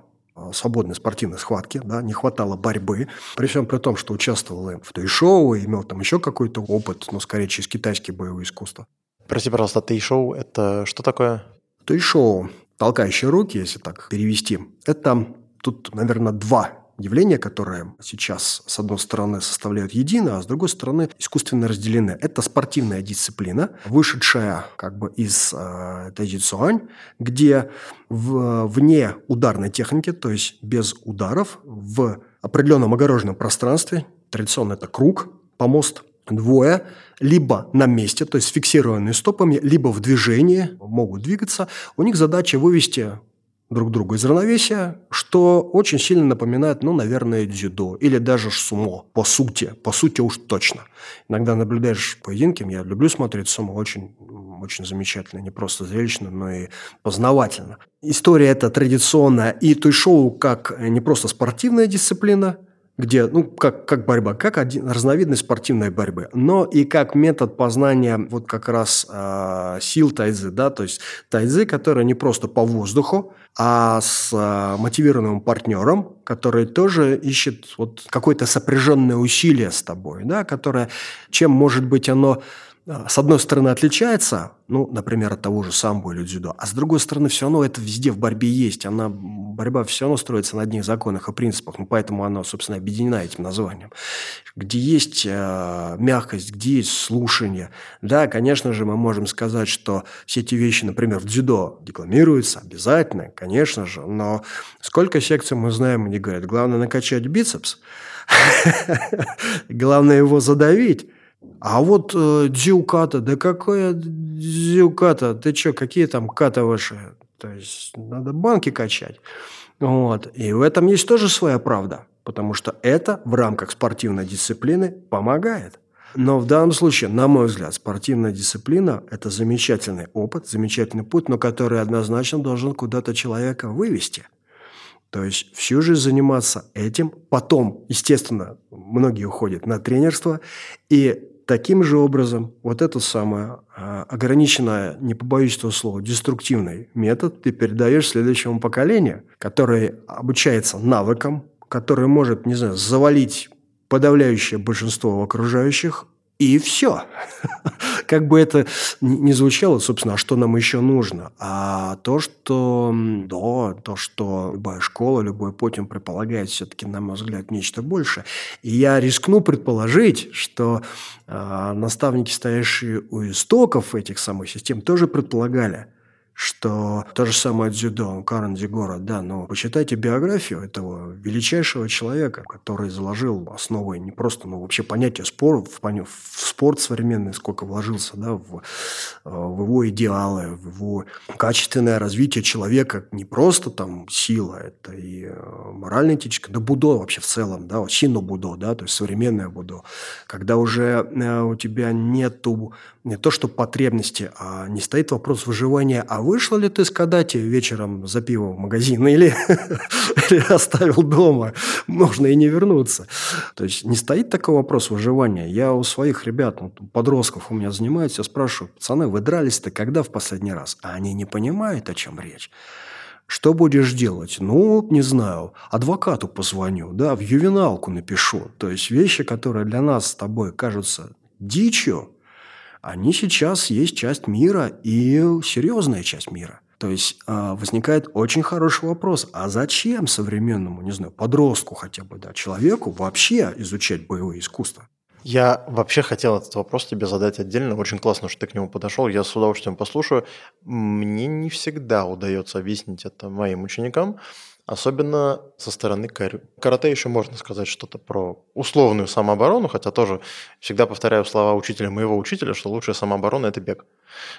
свободной спортивной схватки, да, не хватало борьбы. При всем при том, что участвовал и в той-шоу, имел там еще какой-то опыт, но скорее через китайские боевые искусства. Прости, пожалуйста, тей-шоу – это что такое? Той-шоу, толкающие руки, если так перевести, это тут, наверное, два явления, которые сейчас, с одной стороны, составляют единое, а с другой стороны, искусственно разделены. Это спортивная дисциплина, вышедшая как бы из э, тайцзюань, где в, вне ударной техники, то есть без ударов, в определенном огороженном пространстве, традиционно это круг, помост, двое, либо на месте, то есть фиксированные стопами, либо в движении, могут двигаться. У них задача вывести друг друга из равновесия, что очень сильно напоминает, ну, наверное, дзюдо или даже сумо, по сути, по сути уж точно. Иногда наблюдаешь поединки, я люблю смотреть сумо, очень, очень замечательно, не просто зрелищно, но и познавательно. История эта традиционная, и той шоу как не просто спортивная дисциплина, где, ну, как, как борьба, как один, разновидность спортивной борьбы, но и как метод познания вот как раз э, сил тайзы, да, то есть тайзы, которые не просто по воздуху, а с э, мотивированным партнером, который тоже ищет вот какое-то сопряженное усилие с тобой, да, которое, чем может быть оно с одной стороны, отличается, ну, например, от того же самбо или дзюдо, а с другой стороны, все равно это везде в борьбе есть. Она, борьба все равно строится на одних законах и принципах, ну, поэтому она, собственно, объединена этим названием. Где есть э, мягкость, где есть слушание. Да, конечно же, мы можем сказать, что все эти вещи, например, в дзюдо декламируются обязательно, конечно же, но сколько секций мы знаем, они говорят, главное накачать бицепс, главное его задавить, а вот э, дзюката, да какое дзюката? Ты что, какие там ката ваши? То есть надо банки качать. Вот. И в этом есть тоже своя правда, потому что это в рамках спортивной дисциплины помогает. Но в данном случае, на мой взгляд, спортивная дисциплина – это замечательный опыт, замечательный путь, но который однозначно должен куда-то человека вывести. То есть всю жизнь заниматься этим. Потом, естественно, многие уходят на тренерство. И Таким же образом, вот это самое а, ограниченное, не побоюсь этого слова, деструктивный метод ты передаешь следующему поколению, которое обучается навыкам, который может, не знаю, завалить подавляющее большинство окружающих, и все. Как бы это ни звучало, собственно, а что нам еще нужно? А то, что, да, то, что любая школа, любой он предполагает все-таки, на мой взгляд, нечто большее. И я рискну предположить, что э, наставники, стоящие у истоков этих самых систем, тоже предполагали – что то же самое дзюдо, Карен Дигора, да, но почитайте биографию этого величайшего человека, который заложил основы не просто, но вообще понятие спора, в, в спорт современный, сколько вложился, да, в, э, в его идеалы, в его качественное развитие человека, не просто там сила, это и э, моральная этичка, да будо вообще в целом, да, сино будо, да, то есть современное будо, когда уже э, у тебя нету не то что потребности, а не стоит вопрос выживания, а вышла ли ты с Кадати вечером за пиво в магазин или, или оставил дома, можно и не вернуться. То есть не стоит такой вопрос выживания. Я у своих ребят, ну, подростков у меня занимаюсь, я спрашиваю, пацаны, вы дрались-то когда в последний раз? А они не понимают, о чем речь. Что будешь делать? Ну, не знаю, адвокату позвоню, да, в ювеналку напишу. То есть вещи, которые для нас с тобой кажутся дичью, они сейчас есть часть мира и серьезная часть мира. То есть э, возникает очень хороший вопрос, а зачем современному, не знаю, подростку хотя бы, да, человеку вообще изучать боевые искусства? Я вообще хотел этот вопрос тебе задать отдельно. Очень классно, что ты к нему подошел. Я с удовольствием послушаю. Мне не всегда удается объяснить это моим ученикам. Особенно со стороны карю. Карате еще можно сказать что-то про условную самооборону, хотя тоже всегда повторяю слова учителя, моего учителя, что лучшая самооборона – это бег.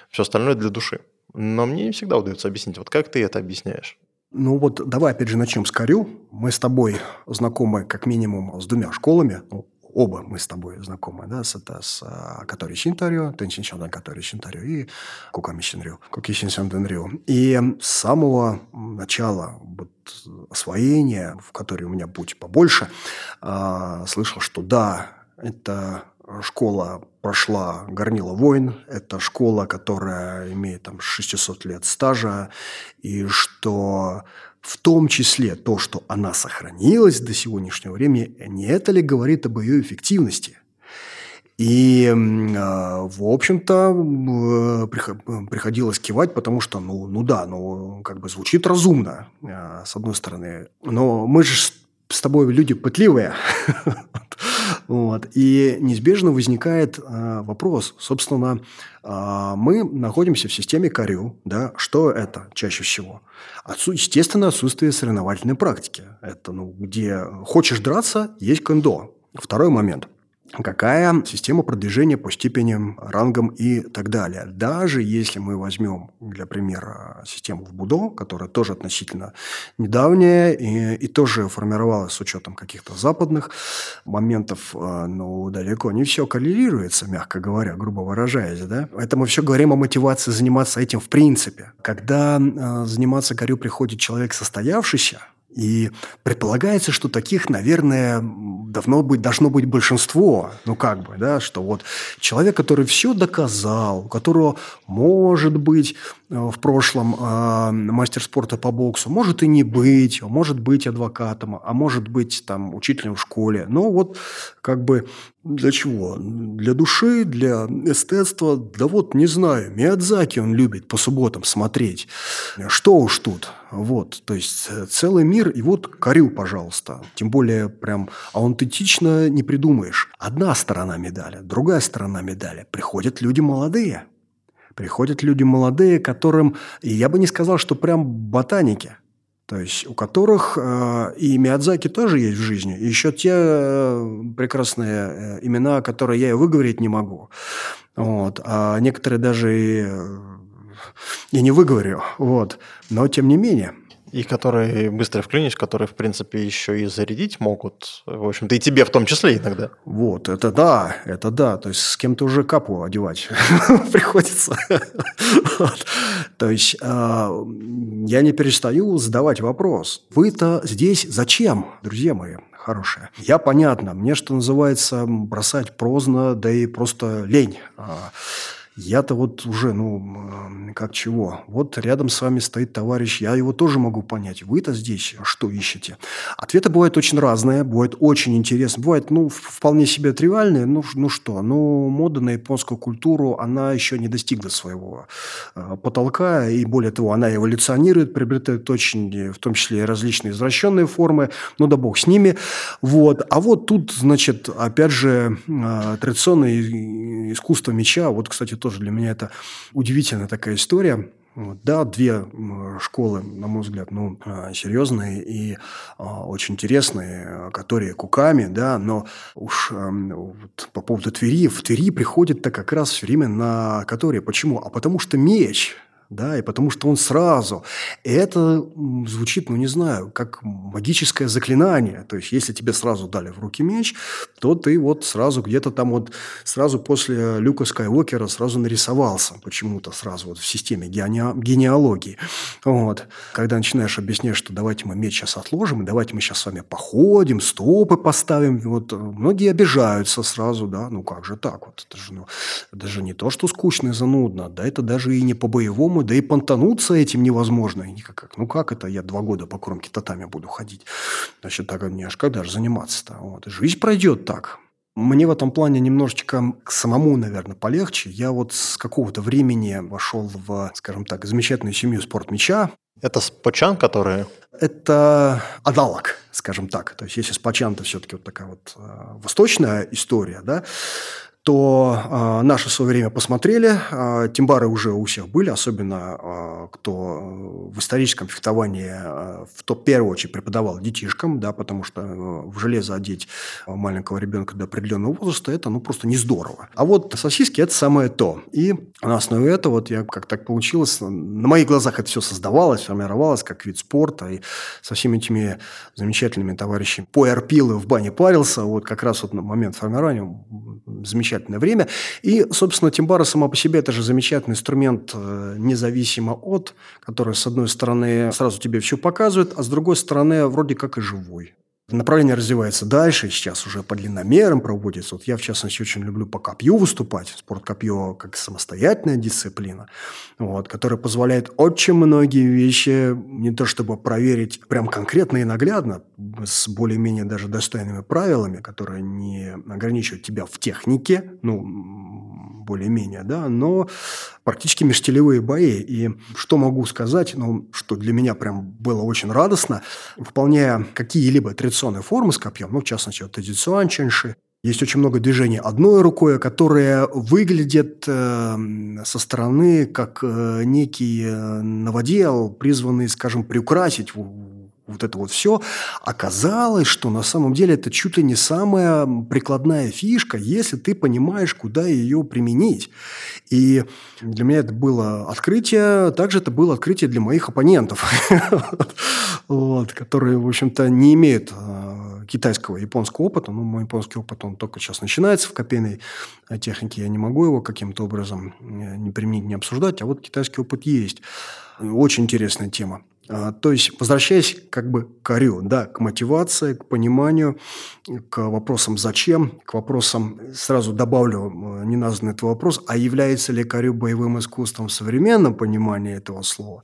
Все остальное для души. Но мне не всегда удается объяснить. Вот как ты это объясняешь? Ну вот давай опять же начнем с Карю. Мы с тобой знакомы как минимум с двумя школами. Ну, оба мы с тобой знакомы, да, с, это с Катори Синтарио, Тенсин Шандан Катори Синтарио и Куками Синрю, Куки Синсян И с самого начала вот, освоения, в которой у меня путь побольше, слышал, что да, это школа прошла горнила войн, это школа, которая имеет там 600 лет стажа, и что в том числе то, что она сохранилась до сегодняшнего времени, не это ли говорит об ее эффективности? И, а, в общем-то, приходилось кивать, потому что, ну, ну да, ну, как бы звучит разумно, а, с одной стороны. Но мы же с тобой люди пытливые. Вот. И неизбежно возникает э, вопрос, собственно, э, мы находимся в системе Карю, да, что это чаще всего? Отсу, естественно, отсутствие соревновательной практики. Это, ну, где хочешь драться, есть кендо. Второй момент – какая система продвижения по степеням, рангам и так далее. Даже если мы возьмем, для примера, систему в Будо, которая тоже относительно недавняя и, и тоже формировалась с учетом каких-то западных моментов, э, но далеко не все коррелируется, мягко говоря, грубо выражаясь. Да? Это мы все говорим о мотивации заниматься этим в принципе. Когда э, заниматься корю приходит человек состоявшийся, и предполагается, что таких, наверное, давно быть, должно быть большинство. Ну, как бы, да, что вот человек, который все доказал, у которого может быть в прошлом э, мастер спорта по боксу, может и не быть, может быть адвокатом, а может быть там учителем в школе. Но вот как бы для чего? Для души, для эстетства? Да вот, не знаю. Миядзаки он любит по субботам смотреть. Что уж тут. Вот, то есть э, целый мир, и вот корю, пожалуйста. Тем более прям аутентично не придумаешь. Одна сторона медали, другая сторона медали. Приходят люди молодые. Приходят люди молодые, которым, и я бы не сказал, что прям ботаники. То есть у которых э, и Миядзаки тоже есть в жизни, и еще те э, прекрасные э, имена, которые я и выговорить не могу. Вот. А некоторые даже и э, я не выговорю. Вот. Но тем не менее. И которые быстро вклинишь, которые, в принципе, еще и зарядить могут. В общем-то, и тебе в том числе иногда. Вот, это да, это да. То есть с кем-то уже капу одевать приходится. То есть а, я не перестаю задавать вопрос. Вы-то здесь зачем, друзья мои? хорошие. Я понятно, мне, что называется, бросать прозно, да и просто лень. Я-то вот уже, ну, как чего. Вот рядом с вами стоит товарищ, я его тоже могу понять. Вы-то здесь что ищете? Ответы бывают очень разные, бывают очень интересные. Бывают, ну, вполне себе тривиальные. Ну, ну что, ну, мода на японскую культуру, она еще не достигла своего э, потолка. И более того, она эволюционирует, приобретает очень, в том числе различные извращенные формы. Ну, да бог с ними. Вот. А вот тут, значит, опять же, э, традиционное искусство меча. Вот, кстати, тоже для меня это удивительная такая история. Да, две школы, на мой взгляд, ну, а, серьезные и а, очень интересные, которые куками, да, но уж вот, по поводу Твери, в Твери приходит-то как раз время на которые. Почему? А потому что меч – да, и потому что он сразу. И это звучит, ну, не знаю, как магическое заклинание. То есть, если тебе сразу дали в руки меч, то ты вот сразу где-то там вот, сразу после Люка Скайуокера сразу нарисовался почему-то сразу вот в системе гене... генеалогии. Вот. Когда начинаешь объяснять, что давайте мы меч сейчас отложим, и давайте мы сейчас с вами походим, стопы поставим, вот многие обижаются сразу, да, ну как же так вот, это же, ну, это же не то, что скучно и занудно, да, это даже и не по-боевому да и понтануться этим невозможно. И никак. Ну, как это я два года по кромке татами буду ходить? Значит, так мне аж когда же заниматься-то? Вот. Жизнь пройдет так. Мне в этом плане немножечко к самому, наверное, полегче. Я вот с какого-то времени вошел в, скажем так, замечательную семью спорт мяча. Это спочан, которые? Это аналог, скажем так. То есть, если спочан, то все-таки вот такая вот э, восточная история, да, то э, наши в свое время посмотрели. Э, тимбары уже у всех были, особенно э, кто в историческом фехтовании э, в то первую очередь преподавал детишкам, да, потому что э, в железо одеть маленького ребенка до определенного возраста это ну просто не здорово. А вот сосиски это самое то. И на основе этого вот я как так получилось, на моих глазах это все создавалось, формировалось как вид спорта и со всеми этими замечательными товарищами по эрпилы в бане парился, вот как раз вот на момент формирования замечательное время. И, собственно, тимбара сама по себе это же замечательный инструмент э, независимо от, который, с одной стороны, сразу тебе все показывает, а с другой стороны, вроде как и живой. Направление развивается дальше, сейчас уже по длинномерам проводится. Вот я, в частности, очень люблю по копью выступать. Спорт копье как самостоятельная дисциплина, вот, которая позволяет очень многие вещи не то чтобы проверить прям конкретно и наглядно, с более-менее даже достойными правилами, которые не ограничивают тебя в технике, ну, более-менее, да, но практически межстилевые бои. И что могу сказать, ну, что для меня прям было очень радостно, выполняя какие-либо традиционные формы с копьем, ну, в частности, вот традицион ченши, есть очень много движений одной рукой, которые выглядят э, со стороны как э, некий э, новодел, призванный, скажем, приукрасить вот это вот все, оказалось, что на самом деле это чуть ли не самая прикладная фишка, если ты понимаешь, куда ее применить. И для меня это было открытие, также это было открытие для моих оппонентов, которые, в общем-то, не имеют э, китайского японского опыта. Ну, мой японский опыт, он только сейчас начинается в копейной э, технике. Я не могу его каким-то образом э, не применить, не обсуждать, а вот китайский опыт есть. Очень интересная тема. А, то есть, возвращаясь как бы к Орю, да, к мотивации, к пониманию, к вопросам «зачем?», к вопросам, сразу добавлю э, неназванный этот вопрос, а является ли Корю боевым искусством в современном понимании этого слова?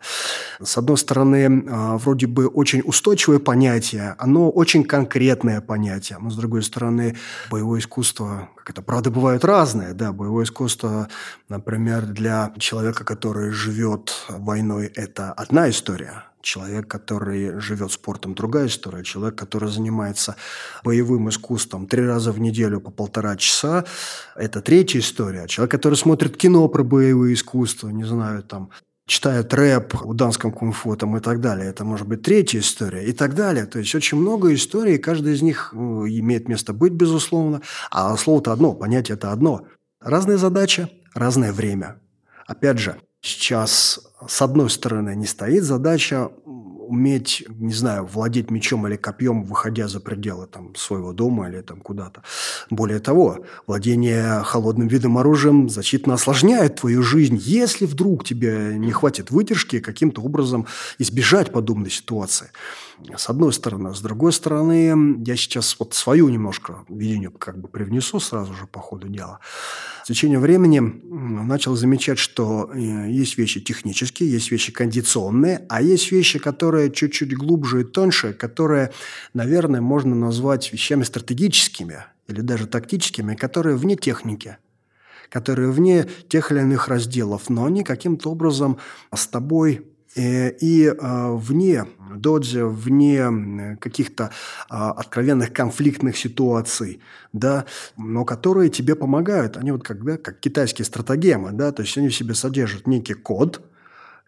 С одной стороны, а, вроде бы очень устойчивое понятие, оно очень конкретное понятие, но с другой стороны, боевое искусство, как это, правда, бывает разное, да, боевое искусство, например, для человека, который живет войной, это одна история – человек, который живет спортом, другая история. Человек, который занимается боевым искусством три раза в неделю по полтора часа, это третья история. Человек, который смотрит кино про боевые искусства, не знаю, там, читает рэп в данском кунг-фу там, и так далее. Это может быть третья история и так далее. То есть очень много историй, каждая из них ну, имеет место быть, безусловно. А слово-то одно, понятие это одно. Разные задачи, разное время. Опять же, сейчас, с одной стороны, не стоит задача уметь, не знаю, владеть мечом или копьем, выходя за пределы там, своего дома или там куда-то. Более того, владение холодным видом оружием значительно осложняет твою жизнь, если вдруг тебе не хватит выдержки каким-то образом избежать подобной ситуации. С одной стороны. С другой стороны, я сейчас вот свою немножко видение как бы привнесу сразу же по ходу дела. С течением времени начал замечать, что э, есть вещи технические, есть вещи кондиционные, а есть вещи, которые чуть-чуть глубже и тоньше, которые, наверное, можно назвать вещами стратегическими или даже тактическими, которые вне техники которые вне тех или иных разделов, но они каким-то образом с тобой и э, вне доджа, вне каких-то а, откровенных конфликтных ситуаций, да, но которые тебе помогают. Они вот как, да, как китайские стратегемы, да, то есть они в себе содержат некий код –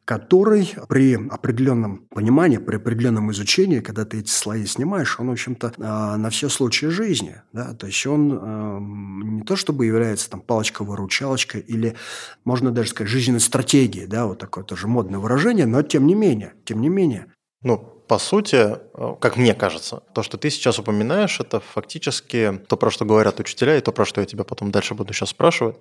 который при определенном понимании, при определенном изучении, когда ты эти слои снимаешь, он, в общем-то, а, на все случаи жизни. Да? То есть он а, не то чтобы является там палочкой-выручалочкой или, можно даже сказать, жизненной стратегией, да, вот такое тоже модное выражение, но тем не менее, тем не менее. Ну, по сути, э, как мне кажется, то, что ты сейчас упоминаешь, это фактически то, про что говорят учителя, и то, про что я тебя потом дальше буду сейчас спрашивать.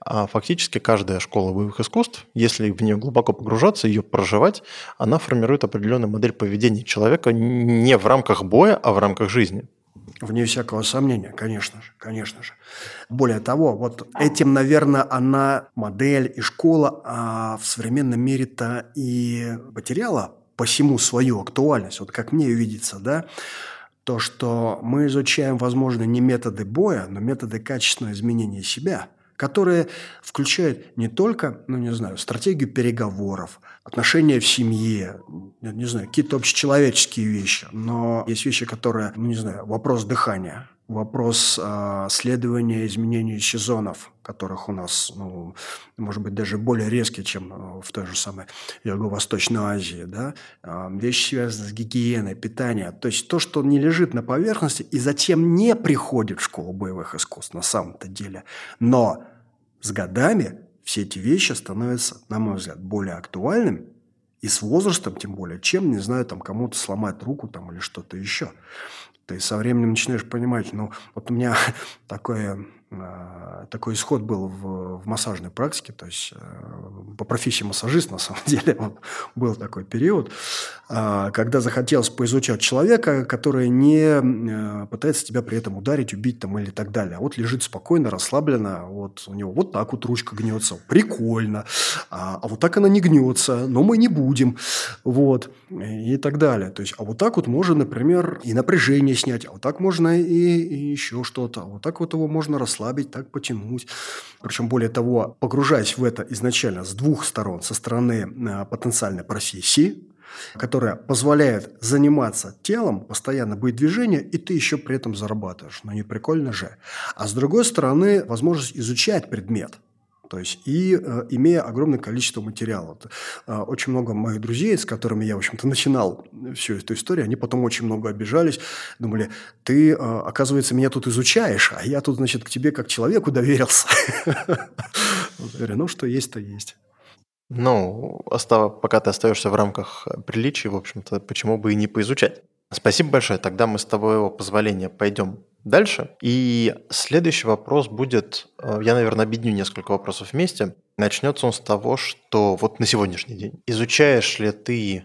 А фактически каждая школа боевых искусств, если в нее глубоко погружаться, ее проживать, она формирует определенную модель поведения человека не в рамках боя, а в рамках жизни. Вне всякого сомнения, конечно же, конечно же. Более того, вот этим, наверное, она, модель и школа а в современном мире-то и потеряла посему свою актуальность, вот как мне видится, да, то, что мы изучаем, возможно, не методы боя, но методы качественного изменения себя, которые включают не только, ну, не знаю, стратегию переговоров, отношения в семье, не знаю, какие-то общечеловеческие вещи, но есть вещи, которые, ну, не знаю, вопрос дыхания, вопрос э, следования изменений сезонов, которых у нас, ну, может быть, даже более резкие, чем э, в той же самой Юго-Восточной Азии, да, э, вещи связанные с гигиеной, питанием, то есть то, что не лежит на поверхности и затем не приходит в школу боевых искусств на самом-то деле, но с годами все эти вещи становятся, на мой взгляд, более актуальными, и с возрастом тем более, чем, не знаю, там кому-то сломать руку там или что-то еще. Ты со временем начинаешь понимать, ну, вот у меня такое такой исход был в, в массажной практике, то есть э, по профессии массажист, на самом деле, вот, был такой период, э, когда захотелось поизучать человека, который не пытается тебя при этом ударить, убить там или так далее, а вот лежит спокойно, расслабленно, вот у него вот так вот ручка гнется, прикольно, а, а вот так она не гнется, но мы не будем, вот, и так далее. То есть, а вот так вот можно, например, и напряжение снять, а вот так можно и, и еще что-то, а вот так вот его можно расслабить, ослабить, так потянуть. Причем, более того, погружаясь в это изначально с двух сторон, со стороны э, потенциальной профессии, которая позволяет заниматься телом, постоянно быть движение, и ты еще при этом зарабатываешь. Но не прикольно же. А с другой стороны, возможность изучать предмет – то есть, и э, имея огромное количество материала. Э, очень много моих друзей, с которыми я, в общем-то, начинал всю эту историю, они потом очень много обижались, думали, ты, э, оказывается, меня тут изучаешь, а я тут, значит, к тебе как человеку доверился. Ну, что есть, то есть. Ну, пока ты остаешься в рамках приличий, в общем-то, почему бы и не поизучать? Спасибо большое. Тогда мы с твоего позволения пойдем дальше. И следующий вопрос будет, э, я, наверное, объединю несколько вопросов вместе. Начнется он с того, что вот на сегодняшний день изучаешь ли ты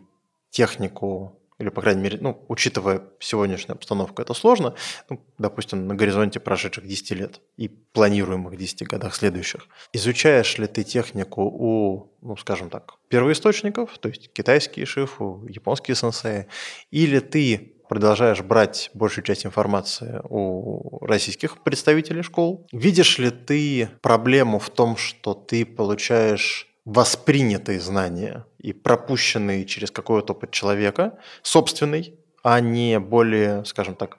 технику или, по крайней мере, ну, учитывая сегодняшнюю обстановку, это сложно, ну, допустим, на горизонте прошедших 10 лет и планируемых 10 годах следующих. Изучаешь ли ты технику у, ну, скажем так, первоисточников, то есть китайские шифу, японские сенсеи, или ты продолжаешь брать большую часть информации у российских представителей школ. Видишь ли ты проблему в том, что ты получаешь воспринятые знания и пропущенные через какой-то опыт человека, собственный, а не более, скажем так,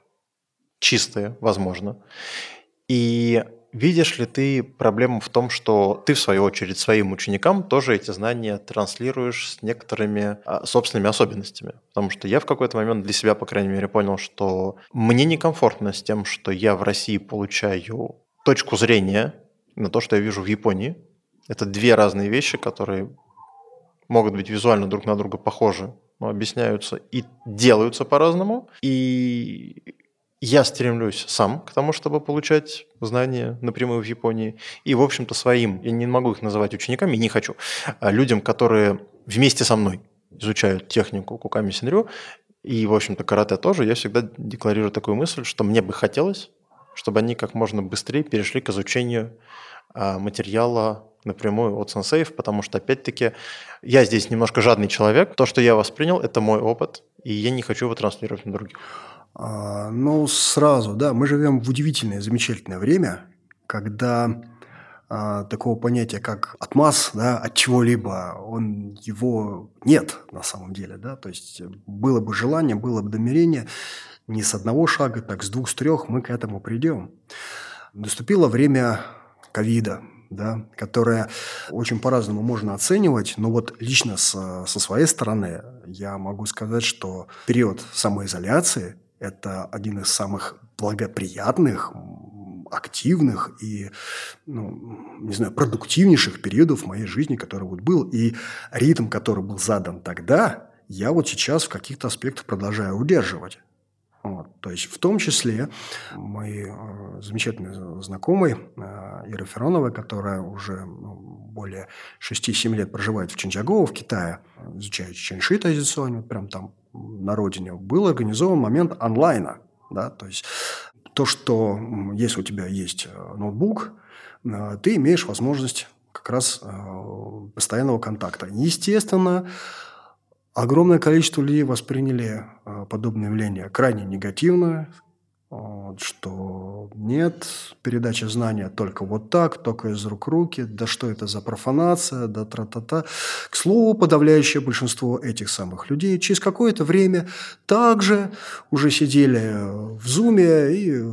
чистые, возможно. И Видишь ли ты проблему в том, что ты, в свою очередь, своим ученикам тоже эти знания транслируешь с некоторыми а, собственными особенностями? Потому что я в какой-то момент для себя, по крайней мере, понял, что мне некомфортно с тем, что я в России получаю точку зрения на то, что я вижу в Японии. Это две разные вещи, которые могут быть визуально друг на друга похожи, но объясняются и делаются по-разному. И я стремлюсь сам к тому, чтобы получать знания напрямую в Японии. И, в общем-то, своим, я не могу их называть учениками, не хочу, а людям, которые вместе со мной изучают технику Куками Синрю, и, в общем-то, карате тоже, я всегда декларирую такую мысль, что мне бы хотелось, чтобы они как можно быстрее перешли к изучению а, материала напрямую от сенсеев, потому что, опять-таки, я здесь немножко жадный человек. То, что я воспринял, это мой опыт, и я не хочу его транслировать на других. А, ну, сразу, да, мы живем в удивительное, замечательное время, когда а, такого понятия, как отмаз, да, от чего-либо, он, его нет на самом деле, да, то есть было бы желание, было бы намерение, не с одного шага, так с двух, с трех мы к этому придем. Наступило время ковида, да, которое очень по-разному можно оценивать, но вот лично со, со своей стороны я могу сказать, что период самоизоляции это один из самых благоприятных, активных и, ну, не знаю, продуктивнейших периодов в моей жизни, который вот был. И ритм, который был задан тогда, я вот сейчас в каких-то аспектах продолжаю удерживать. Вот. То есть в том числе мой э, замечательный знакомый э, Ира Феронова, которая уже ну, более 6-7 лет проживает в Чинчжагово, в Китае, изучает чэньши традиционно, прям там на родине, был организован момент онлайна. Да? То есть то, что если у тебя есть э, ноутбук, э, ты имеешь возможность как раз э, постоянного контакта. Естественно, огромное количество людей восприняли подобное явление крайне негативно, вот, что нет, передача знания только вот так, только из рук руки, да что это за профанация, да тра-та-та. К слову, подавляющее большинство этих самых людей через какое-то время также уже сидели в зуме и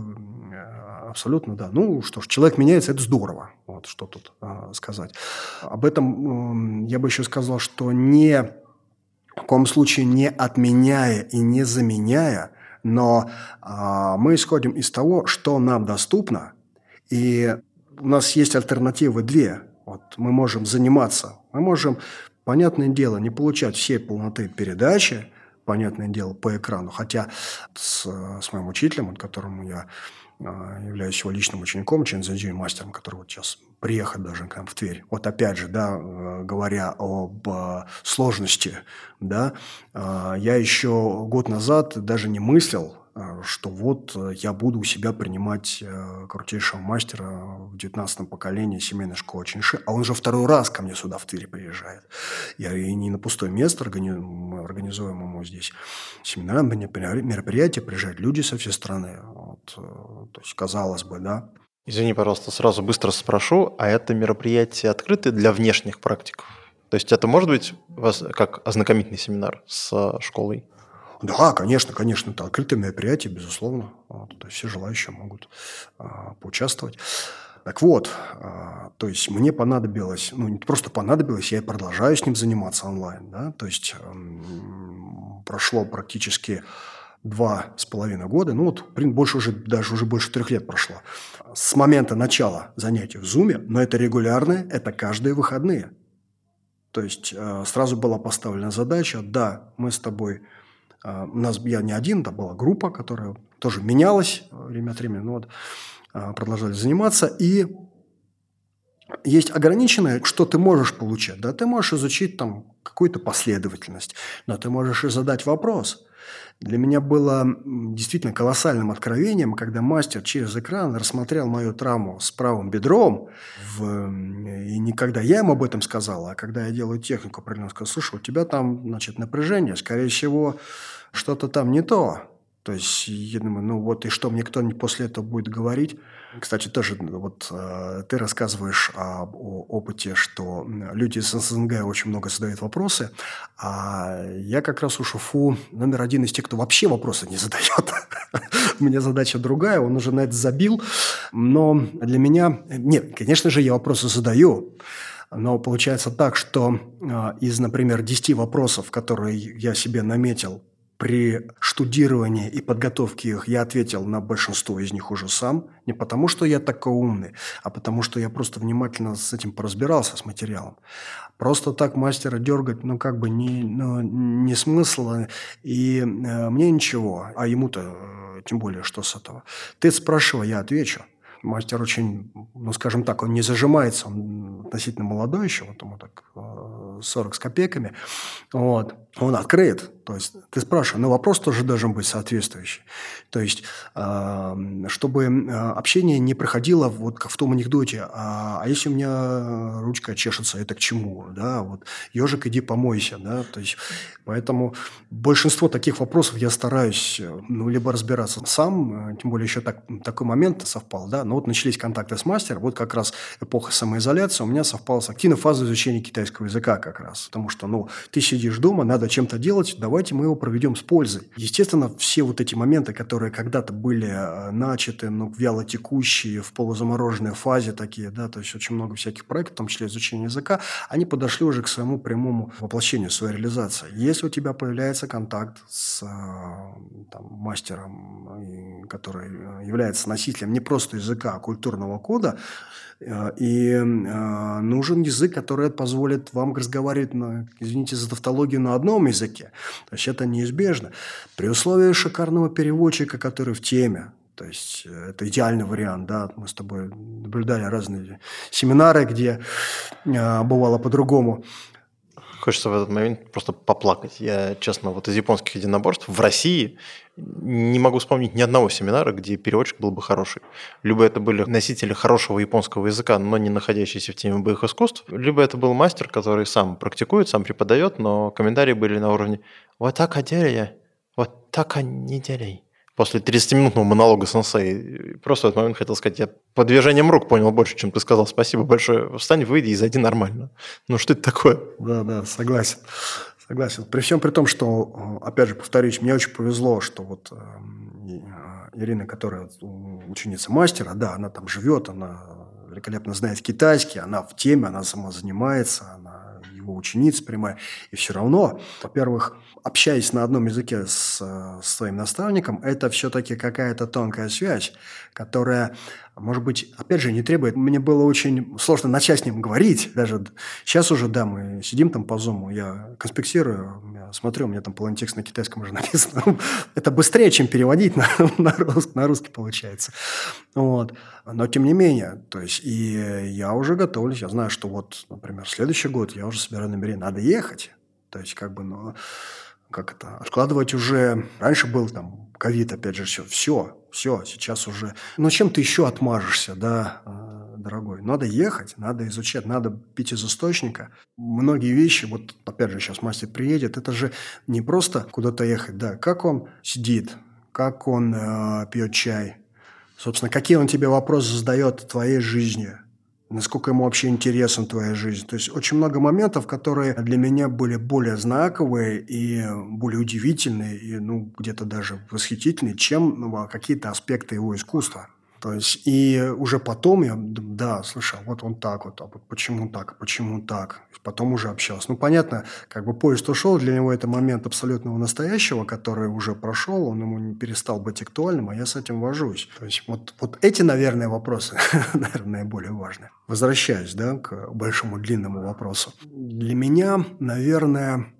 абсолютно, да. Ну что ж, человек меняется, это здорово. Вот что тут а, сказать. Об этом я бы еще сказал, что не в коем случае не отменяя и не заменяя, но а, мы исходим из того, что нам доступно, и у нас есть альтернативы две. Вот мы можем заниматься, мы можем, понятное дело, не получать всей полноты передачи, понятное дело, по экрану. Хотя с, с моим учителем, от которому я а, являюсь его личным учеником, Чензенджи, мастером, который вот сейчас приехал даже к нам в Тверь. Вот опять же, да, э, говоря об э, сложности, да, а, я еще год назад даже не мыслил что вот э, я буду у себя принимать э, крутейшего мастера в 19 поколении семейной школы Чинши, а он же второй раз ко мне сюда в Тыре приезжает. Я и не на пустое место организуем ему здесь семинар, мероприятия, приезжают люди со всей страны. Вот, э, то есть, казалось бы, да. Извини, пожалуйста, сразу быстро спрошу, а это мероприятие открыто для внешних практиков? То есть это может быть как ознакомительный семинар с школой? Да, конечно, конечно, это открытое мероприятие, безусловно. Вот, то есть все желающие могут а, поучаствовать. Так вот, а, то есть мне понадобилось, ну не просто понадобилось, я и продолжаю с ним заниматься онлайн, да, то есть м, прошло практически два с половиной года, ну вот больше уже, даже уже больше трех лет прошло, с момента начала занятий в Zoom, но это регулярные, это каждые выходные. То есть э, сразу была поставлена задача, да, мы с тобой а, у нас я не один, да, была группа, которая тоже менялась время от времени, но вот а, продолжали заниматься. И есть ограниченное, что ты можешь получать. Да? Ты можешь изучить там какую-то последовательность, но ты можешь и задать вопрос. Для меня было действительно колоссальным откровением, когда мастер через экран рассмотрел мою травму с правым бедром, в... и не когда я ему об этом сказал, а когда я делаю технику, правильно сказал, слушай, у тебя там значит, напряжение, скорее всего, что-то там не то. То есть, я думаю, ну вот и что мне кто-нибудь после этого будет говорить? Кстати, тоже вот э, ты рассказываешь об о опыте, что люди из СНГ очень много задают вопросы, а я как раз у Шуфу номер один из тех, кто вообще вопросы не задает. Меня задача другая, он уже на это забил. Но для меня... Нет, конечно же, я вопросы задаю, но получается так, что э, из, например, 10 вопросов, которые я себе наметил при штудировании и подготовке их я ответил на большинство из них уже сам. Не потому, что я такой умный, а потому, что я просто внимательно с этим поразбирался, с материалом. Просто так мастера дергать, ну, как бы не, ну, не смысла. И э, мне ничего, а ему-то э, тем более, что с этого. Ты спрашивай, я отвечу. Мастер очень, ну, скажем так, он не зажимается, он относительно молодой еще, вот ему так 40 э, с копейками. Вот. Он открыт, то есть ты спрашиваешь, но вопрос тоже должен быть соответствующий. То есть, чтобы общение не проходило вот как в том анекдоте, а, а если у меня ручка чешется, это к чему? Да, вот ежик, иди помойся, да, то есть поэтому большинство таких вопросов я стараюсь ну, либо разбираться сам, тем более еще так, такой момент совпал, да, но вот начались контакты с мастером, вот как раз эпоха самоизоляции у меня совпала с активной фазой изучения китайского языка как раз, потому что, ну, ты сидишь дома, надо чем-то делать, давайте мы его проведем с пользой. Естественно, все вот эти моменты, которые когда-то были э, начаты, ну, вяло текущие, в полузамороженной фазе такие, да, то есть очень много всяких проектов, в том числе изучения языка, они подошли уже к своему прямому воплощению, своей реализации. Если у тебя появляется контакт с э, там, мастером, который является носителем не просто языка, а культурного кода, э, и нужен язык, который позволит вам разговаривать, на, извините за тавтологию, на одном языке. То есть это неизбежно. При условии шикарного переводчика, который в теме, то есть э, это идеальный вариант, да. Мы с тобой наблюдали разные семинары, где э, бывало по-другому. Хочется в этот момент просто поплакать. Я, честно, вот из японских единоборств в России не могу вспомнить ни одного семинара, где переводчик был бы хороший. Либо это были носители хорошего японского языка, но не находящиеся в теме боевых искусств, либо это был мастер, который сам практикует, сам преподает, но комментарии были на уровне «Вот так я, вот так не делай» после 30-минутного монолога сенсей. Просто в этот момент хотел сказать, я по движениям рук понял больше, чем ты сказал. Спасибо большое. Встань, выйди и зайди нормально. Ну что это такое? Да, да, согласен. Согласен. При всем при том, что, опять же, повторюсь, мне очень повезло, что вот эм, Ирина, которая ученица мастера, да, она там живет, она великолепно знает китайский, она в теме, она сама занимается, она его ученица прямая. И все равно, во-первых, общаясь на одном языке с, с своим наставником, это все-таки какая-то тонкая связь, которая, может быть, опять же, не требует... Мне было очень сложно начать с ним говорить. Даже сейчас уже, да, мы сидим там по зуму, я конспектирую, смотрю, у меня там полный текст на китайском уже написано. это быстрее, чем переводить на, на, русский, на русский получается. Вот. Но тем не менее, то есть, и я уже готовлюсь, я знаю, что вот, например, следующий год я уже собираю намерение, надо ехать. То есть, как бы, ну, как это, откладывать уже... Раньше был там ковид, опять же, все, все, все, сейчас уже... Ну, чем ты еще отмажешься, да, дорогой? Надо ехать, надо изучать, надо пить из источника. Многие вещи, вот опять же, сейчас мастер приедет, это же не просто куда-то ехать, да, как он сидит, как он э, пьет чай, собственно, какие он тебе вопросы задает в твоей жизни – насколько ему вообще интересна твоя жизнь. То есть очень много моментов, которые для меня были более знаковые и более удивительные, и ну, где-то даже восхитительные, чем ну, какие-то аспекты его искусства. То есть, и уже потом я, да, слышал, вот он так вот, а вот почему так, почему так. Потом уже общался. Ну, понятно, как бы поезд ушел, для него это момент абсолютного настоящего, который уже прошел, он ему не перестал быть актуальным, а я с этим вожусь. То есть, вот, вот эти, наверное, вопросы, наверное, более важные. Возвращаясь, да, к большому длинному вопросу. Для меня, наверное,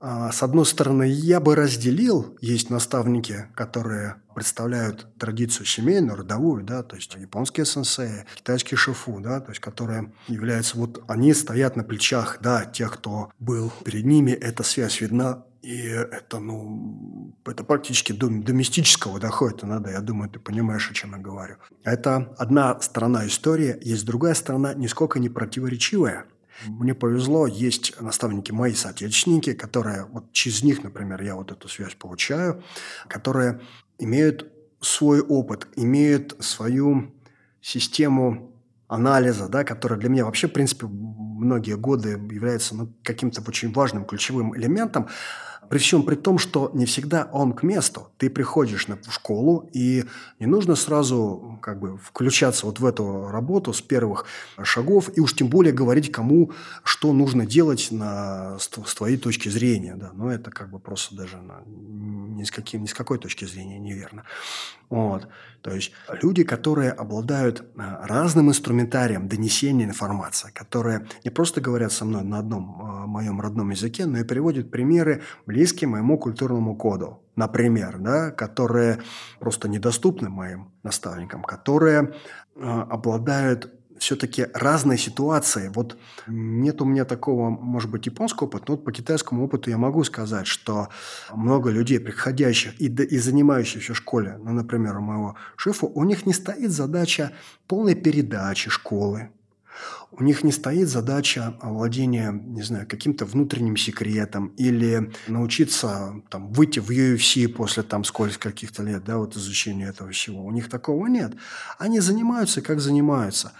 с одной стороны, я бы разделил, есть наставники, которые представляют традицию семейную, родовую, да, то есть японские сенсеи, китайские шифу, да, то есть которые являются, вот они стоят на плечах, да, тех, кто был перед ними, эта связь видна, и это, ну, это практически до, до мистического доходит. Надо, я думаю, ты понимаешь, о чем я говорю. Это одна сторона истории, есть другая сторона, нисколько не противоречивая – мне повезло, есть наставники мои соотечественники, которые, вот через них, например, я вот эту связь получаю, которые имеют свой опыт, имеют свою систему анализа, да, которая для меня вообще, в принципе, многие годы является ну, каким-то очень важным ключевым элементом, при всем при том, что не всегда он к месту. Ты приходишь в школу, и не нужно сразу как бы включаться вот в эту работу с первых шагов, и уж тем более говорить, кому что нужно делать на, с, твоей точки зрения. Да. Но это как бы просто даже на, ни, с каким, ни с какой точки зрения неверно. Вот. То есть люди, которые обладают а, разным инструментарием донесения информации, которые не просто говорят со мной на одном а, моем родном языке, но и приводят примеры, близкие моему культурному коду. Например, да, которые просто недоступны моим наставникам, которые э, обладают все-таки разные ситуации. Вот нет у меня такого, может быть, японского опыта, но вот по китайскому опыту я могу сказать, что много людей, приходящих и, и занимающихся в школе, ну, например, у моего шефа, у них не стоит задача полной передачи школы, у них не стоит задача овладения, не знаю, каким-то внутренним секретом или научиться там, выйти в UFC после там сколько каких-то лет, да, вот изучения этого всего. У них такого нет. Они занимаются, как занимаются.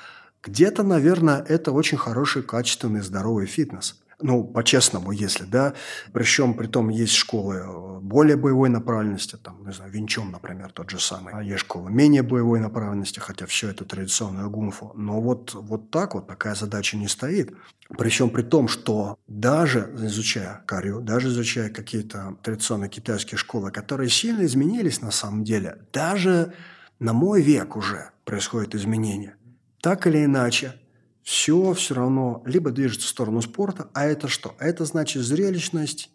Где-то, наверное, это очень хороший, качественный, здоровый фитнес ну, по-честному, если, да, причем при том есть школы э, более боевой направленности, там, не знаю, Винчон, например, тот же самый, а есть школы менее боевой направленности, хотя все это традиционная гумфу, но вот, вот так вот такая задача не стоит. Причем при том, что даже изучая карю, даже изучая какие-то традиционные китайские школы, которые сильно изменились на самом деле, даже на мой век уже происходят изменения. Так или иначе, все все равно либо движется в сторону спорта, а это что? Это значит зрелищность,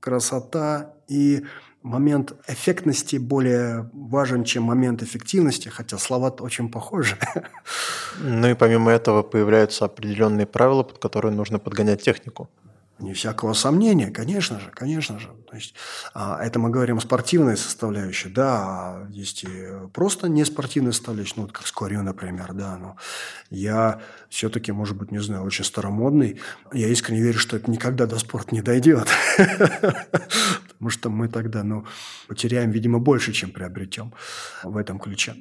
красота и момент эффектности более важен, чем момент эффективности, хотя слова очень похожи. Ну и помимо этого появляются определенные правила, под которые нужно подгонять технику. Не всякого сомнения, конечно же, конечно же. То есть, а, это мы говорим о спортивной составляющей, да, есть и просто не спортивная составляющая, ну, вот как скорью, например, да, но я все-таки, может быть, не знаю, очень старомодный, я искренне верю, что это никогда до спорта не дойдет, потому что мы тогда, ну, потеряем, видимо, больше, чем приобретем в этом ключе.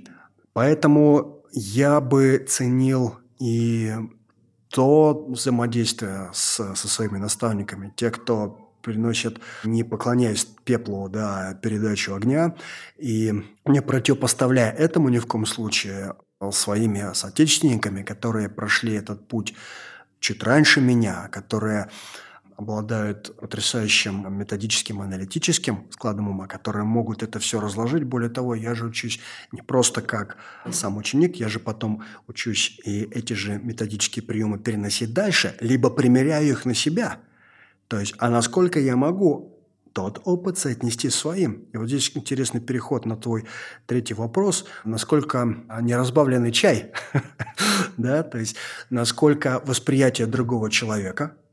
Поэтому я бы ценил и то взаимодействие с, со своими наставниками, те, кто приносят, не поклоняясь пеплу, да, передачу огня. И не противопоставляя этому ни в коем случае своими соотечественниками, которые прошли этот путь чуть раньше меня, которые обладают потрясающим методическим аналитическим складом ума, которые могут это все разложить. Более того, я же учусь не просто как сам ученик, я же потом учусь и эти же методические приемы переносить дальше, либо примеряю их на себя. То есть, а насколько я могу тот опыт соотнести своим. И вот здесь интересный переход на твой третий вопрос. Насколько неразбавленный чай, да, то есть насколько восприятие другого человека –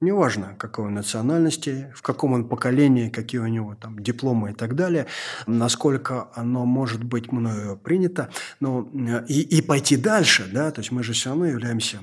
Неважно, какой он национальности, в каком он поколении, какие у него там дипломы и так далее, насколько оно может быть мною принято, но и, и пойти дальше, да, то есть мы же все равно являемся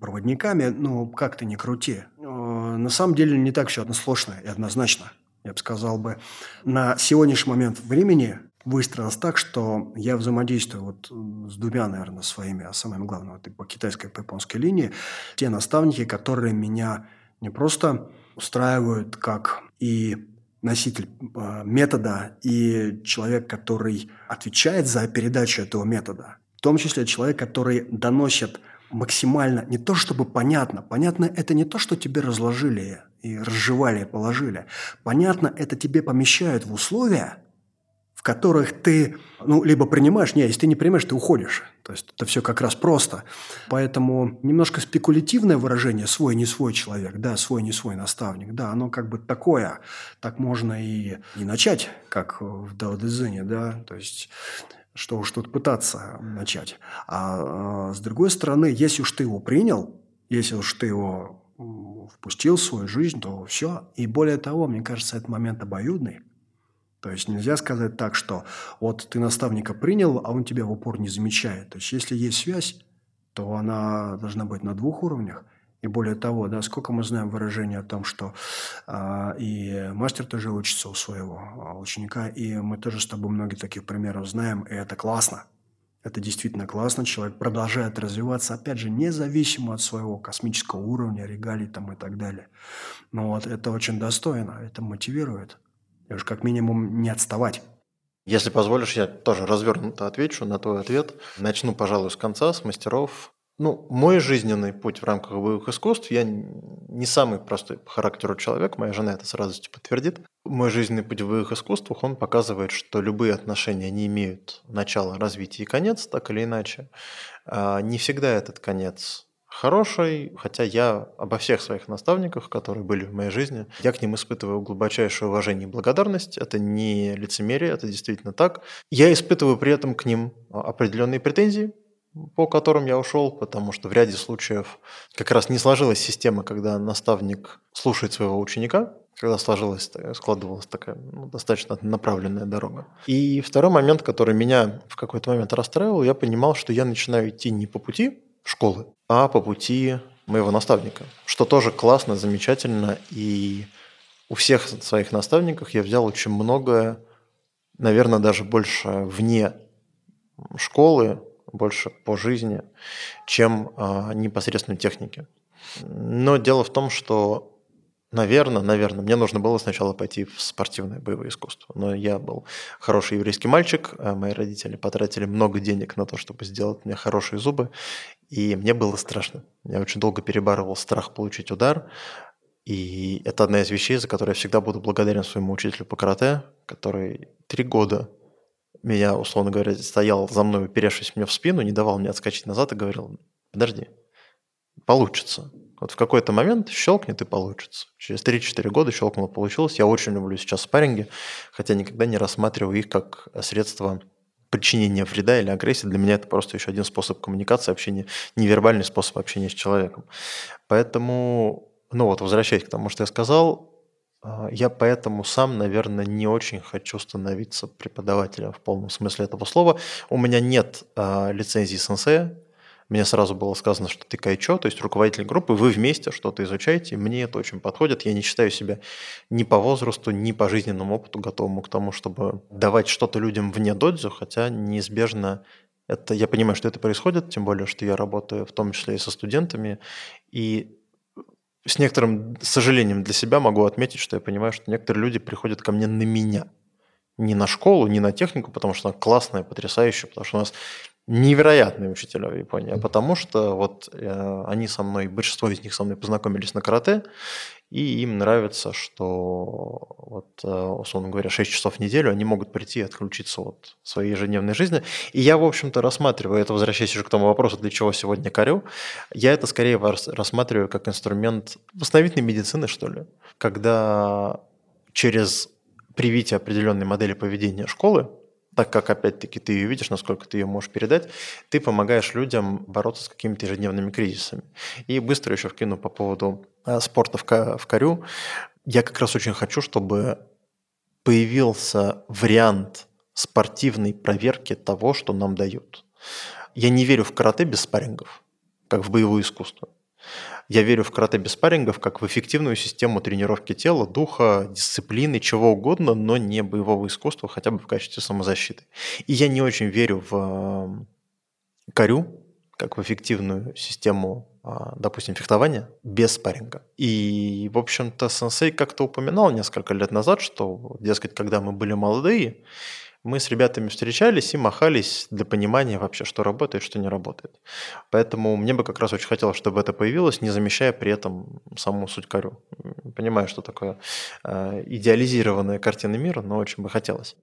проводниками, но как то не крути. На самом деле не так все односложно и однозначно. Я бы сказал бы, на сегодняшний момент времени выстроилось так, что я взаимодействую вот с двумя, наверное, своими, а самым главным, это по китайской, по японской линии, те наставники, которые меня не просто устраивают как и носитель э, метода и человек, который отвечает за передачу этого метода, в том числе человек, который доносит максимально не то чтобы понятно. Понятно это не то, что тебе разложили и разжевали, положили. Понятно это тебе помещают в условия, которых ты, ну, либо принимаешь, нет, если ты не принимаешь, ты уходишь. То есть это все как раз просто. Поэтому немножко спекулятивное выражение «свой, не свой человек», да, «свой, не свой наставник», да, оно как бы такое. Так можно и, и начать, как в Дао-Дезене, да, то есть что уж тут пытаться начать. А, а с другой стороны, если уж ты его принял, если уж ты его впустил в свою жизнь, то все. И более того, мне кажется, этот момент обоюдный – то есть нельзя сказать так, что вот ты наставника принял, а он тебя в упор не замечает. То есть если есть связь, то она должна быть на двух уровнях. И более того, да, сколько мы знаем выражения о том, что а, и мастер тоже учится у своего а, ученика, и мы тоже с тобой многие таких примеров знаем, и это классно. Это действительно классно. Человек продолжает развиваться, опять же, независимо от своего космического уровня, регалий там и так далее. Но вот это очень достойно, это мотивирует. И уж как минимум не отставать. Если позволишь, я тоже развернуто отвечу на твой ответ. Начну, пожалуй, с конца, с мастеров. Ну, мой жизненный путь в рамках боевых искусств, я не самый простой по характеру человек, моя жена это с радостью подтвердит. Мой жизненный путь в боевых искусствах, он показывает, что любые отношения не имеют начала, развития и конец, так или иначе. А не всегда этот конец хороший, хотя я обо всех своих наставниках, которые были в моей жизни, я к ним испытываю глубочайшее уважение и благодарность. Это не лицемерие, это действительно так. Я испытываю при этом к ним определенные претензии, по которым я ушел, потому что в ряде случаев как раз не сложилась система, когда наставник слушает своего ученика, когда сложилась, складывалась такая ну, достаточно направленная дорога. И второй момент, который меня в какой-то момент расстраивал, я понимал, что я начинаю идти не по пути школы, а по пути моего наставника, что тоже классно, замечательно. И у всех своих наставников я взял очень многое, наверное, даже больше вне школы, больше по жизни, чем а, непосредственно техники. Но дело в том, что Наверное, наверное. Мне нужно было сначала пойти в спортивное боевое искусство. Но я был хороший еврейский мальчик. А мои родители потратили много денег на то, чтобы сделать мне хорошие зубы. И мне было страшно. Я очень долго перебарывал страх получить удар. И это одна из вещей, за которые я всегда буду благодарен своему учителю по карате, который три года меня, условно говоря, стоял за мной, уперевшись мне в спину, не давал мне отскочить назад и говорил, подожди, получится. Вот в какой-то момент щелкнет и получится. Через 3-4 года щелкнуло, получилось. Я очень люблю сейчас спарринги, хотя никогда не рассматриваю их как средство причинения вреда или агрессии. Для меня это просто еще один способ коммуникации, общения, невербальный способ общения с человеком. Поэтому, ну вот, возвращаясь к тому, что я сказал, а, я поэтому сам, наверное, не очень хочу становиться преподавателем в полном смысле этого слова. У меня нет э, лицензии сенсея, мне сразу было сказано, что ты кайчо, то есть руководитель группы, вы вместе что-то изучаете, мне это очень подходит. Я не считаю себя ни по возрасту, ни по жизненному опыту готовым к тому, чтобы давать что-то людям вне додзю, хотя неизбежно это, я понимаю, что это происходит, тем более, что я работаю в том числе и со студентами, и с некоторым сожалением для себя могу отметить, что я понимаю, что некоторые люди приходят ко мне на меня. Не на школу, не на технику, потому что она классная, потрясающая, потому что у нас невероятные учителя в Японии, а потому что вот э, они со мной, большинство из них со мной познакомились на карате, и им нравится, что вот, э, условно говоря, 6 часов в неделю они могут прийти и отключиться от своей ежедневной жизни. И я, в общем-то, рассматриваю это, возвращаясь уже к тому вопросу, для чего сегодня корю, я это скорее рассматриваю как инструмент восстановительной медицины, что ли, когда через привитие определенной модели поведения школы, так как, опять-таки, ты ее видишь, насколько ты ее можешь передать, ты помогаешь людям бороться с какими-то ежедневными кризисами. И быстро еще вкину по поводу э, спорта в, корю. Я как раз очень хочу, чтобы появился вариант спортивной проверки того, что нам дают. Я не верю в карате без спаррингов, как в боевое искусство. Я верю в карате без спаррингов как в эффективную систему тренировки тела, духа, дисциплины, чего угодно, но не боевого искусства, хотя бы в качестве самозащиты. И я не очень верю в корю, как в эффективную систему, а, допустим, фехтования без спарринга. И, в общем-то, сенсей как-то упоминал несколько лет назад, что, дескать, когда мы были молодые, мы с ребятами встречались и махались для понимания вообще, что работает, что не работает. Поэтому мне бы как раз очень хотелось, чтобы это появилось, не замещая при этом саму суть корю. Понимаю, что такое э, идеализированная картина мира, но очень бы хотелось.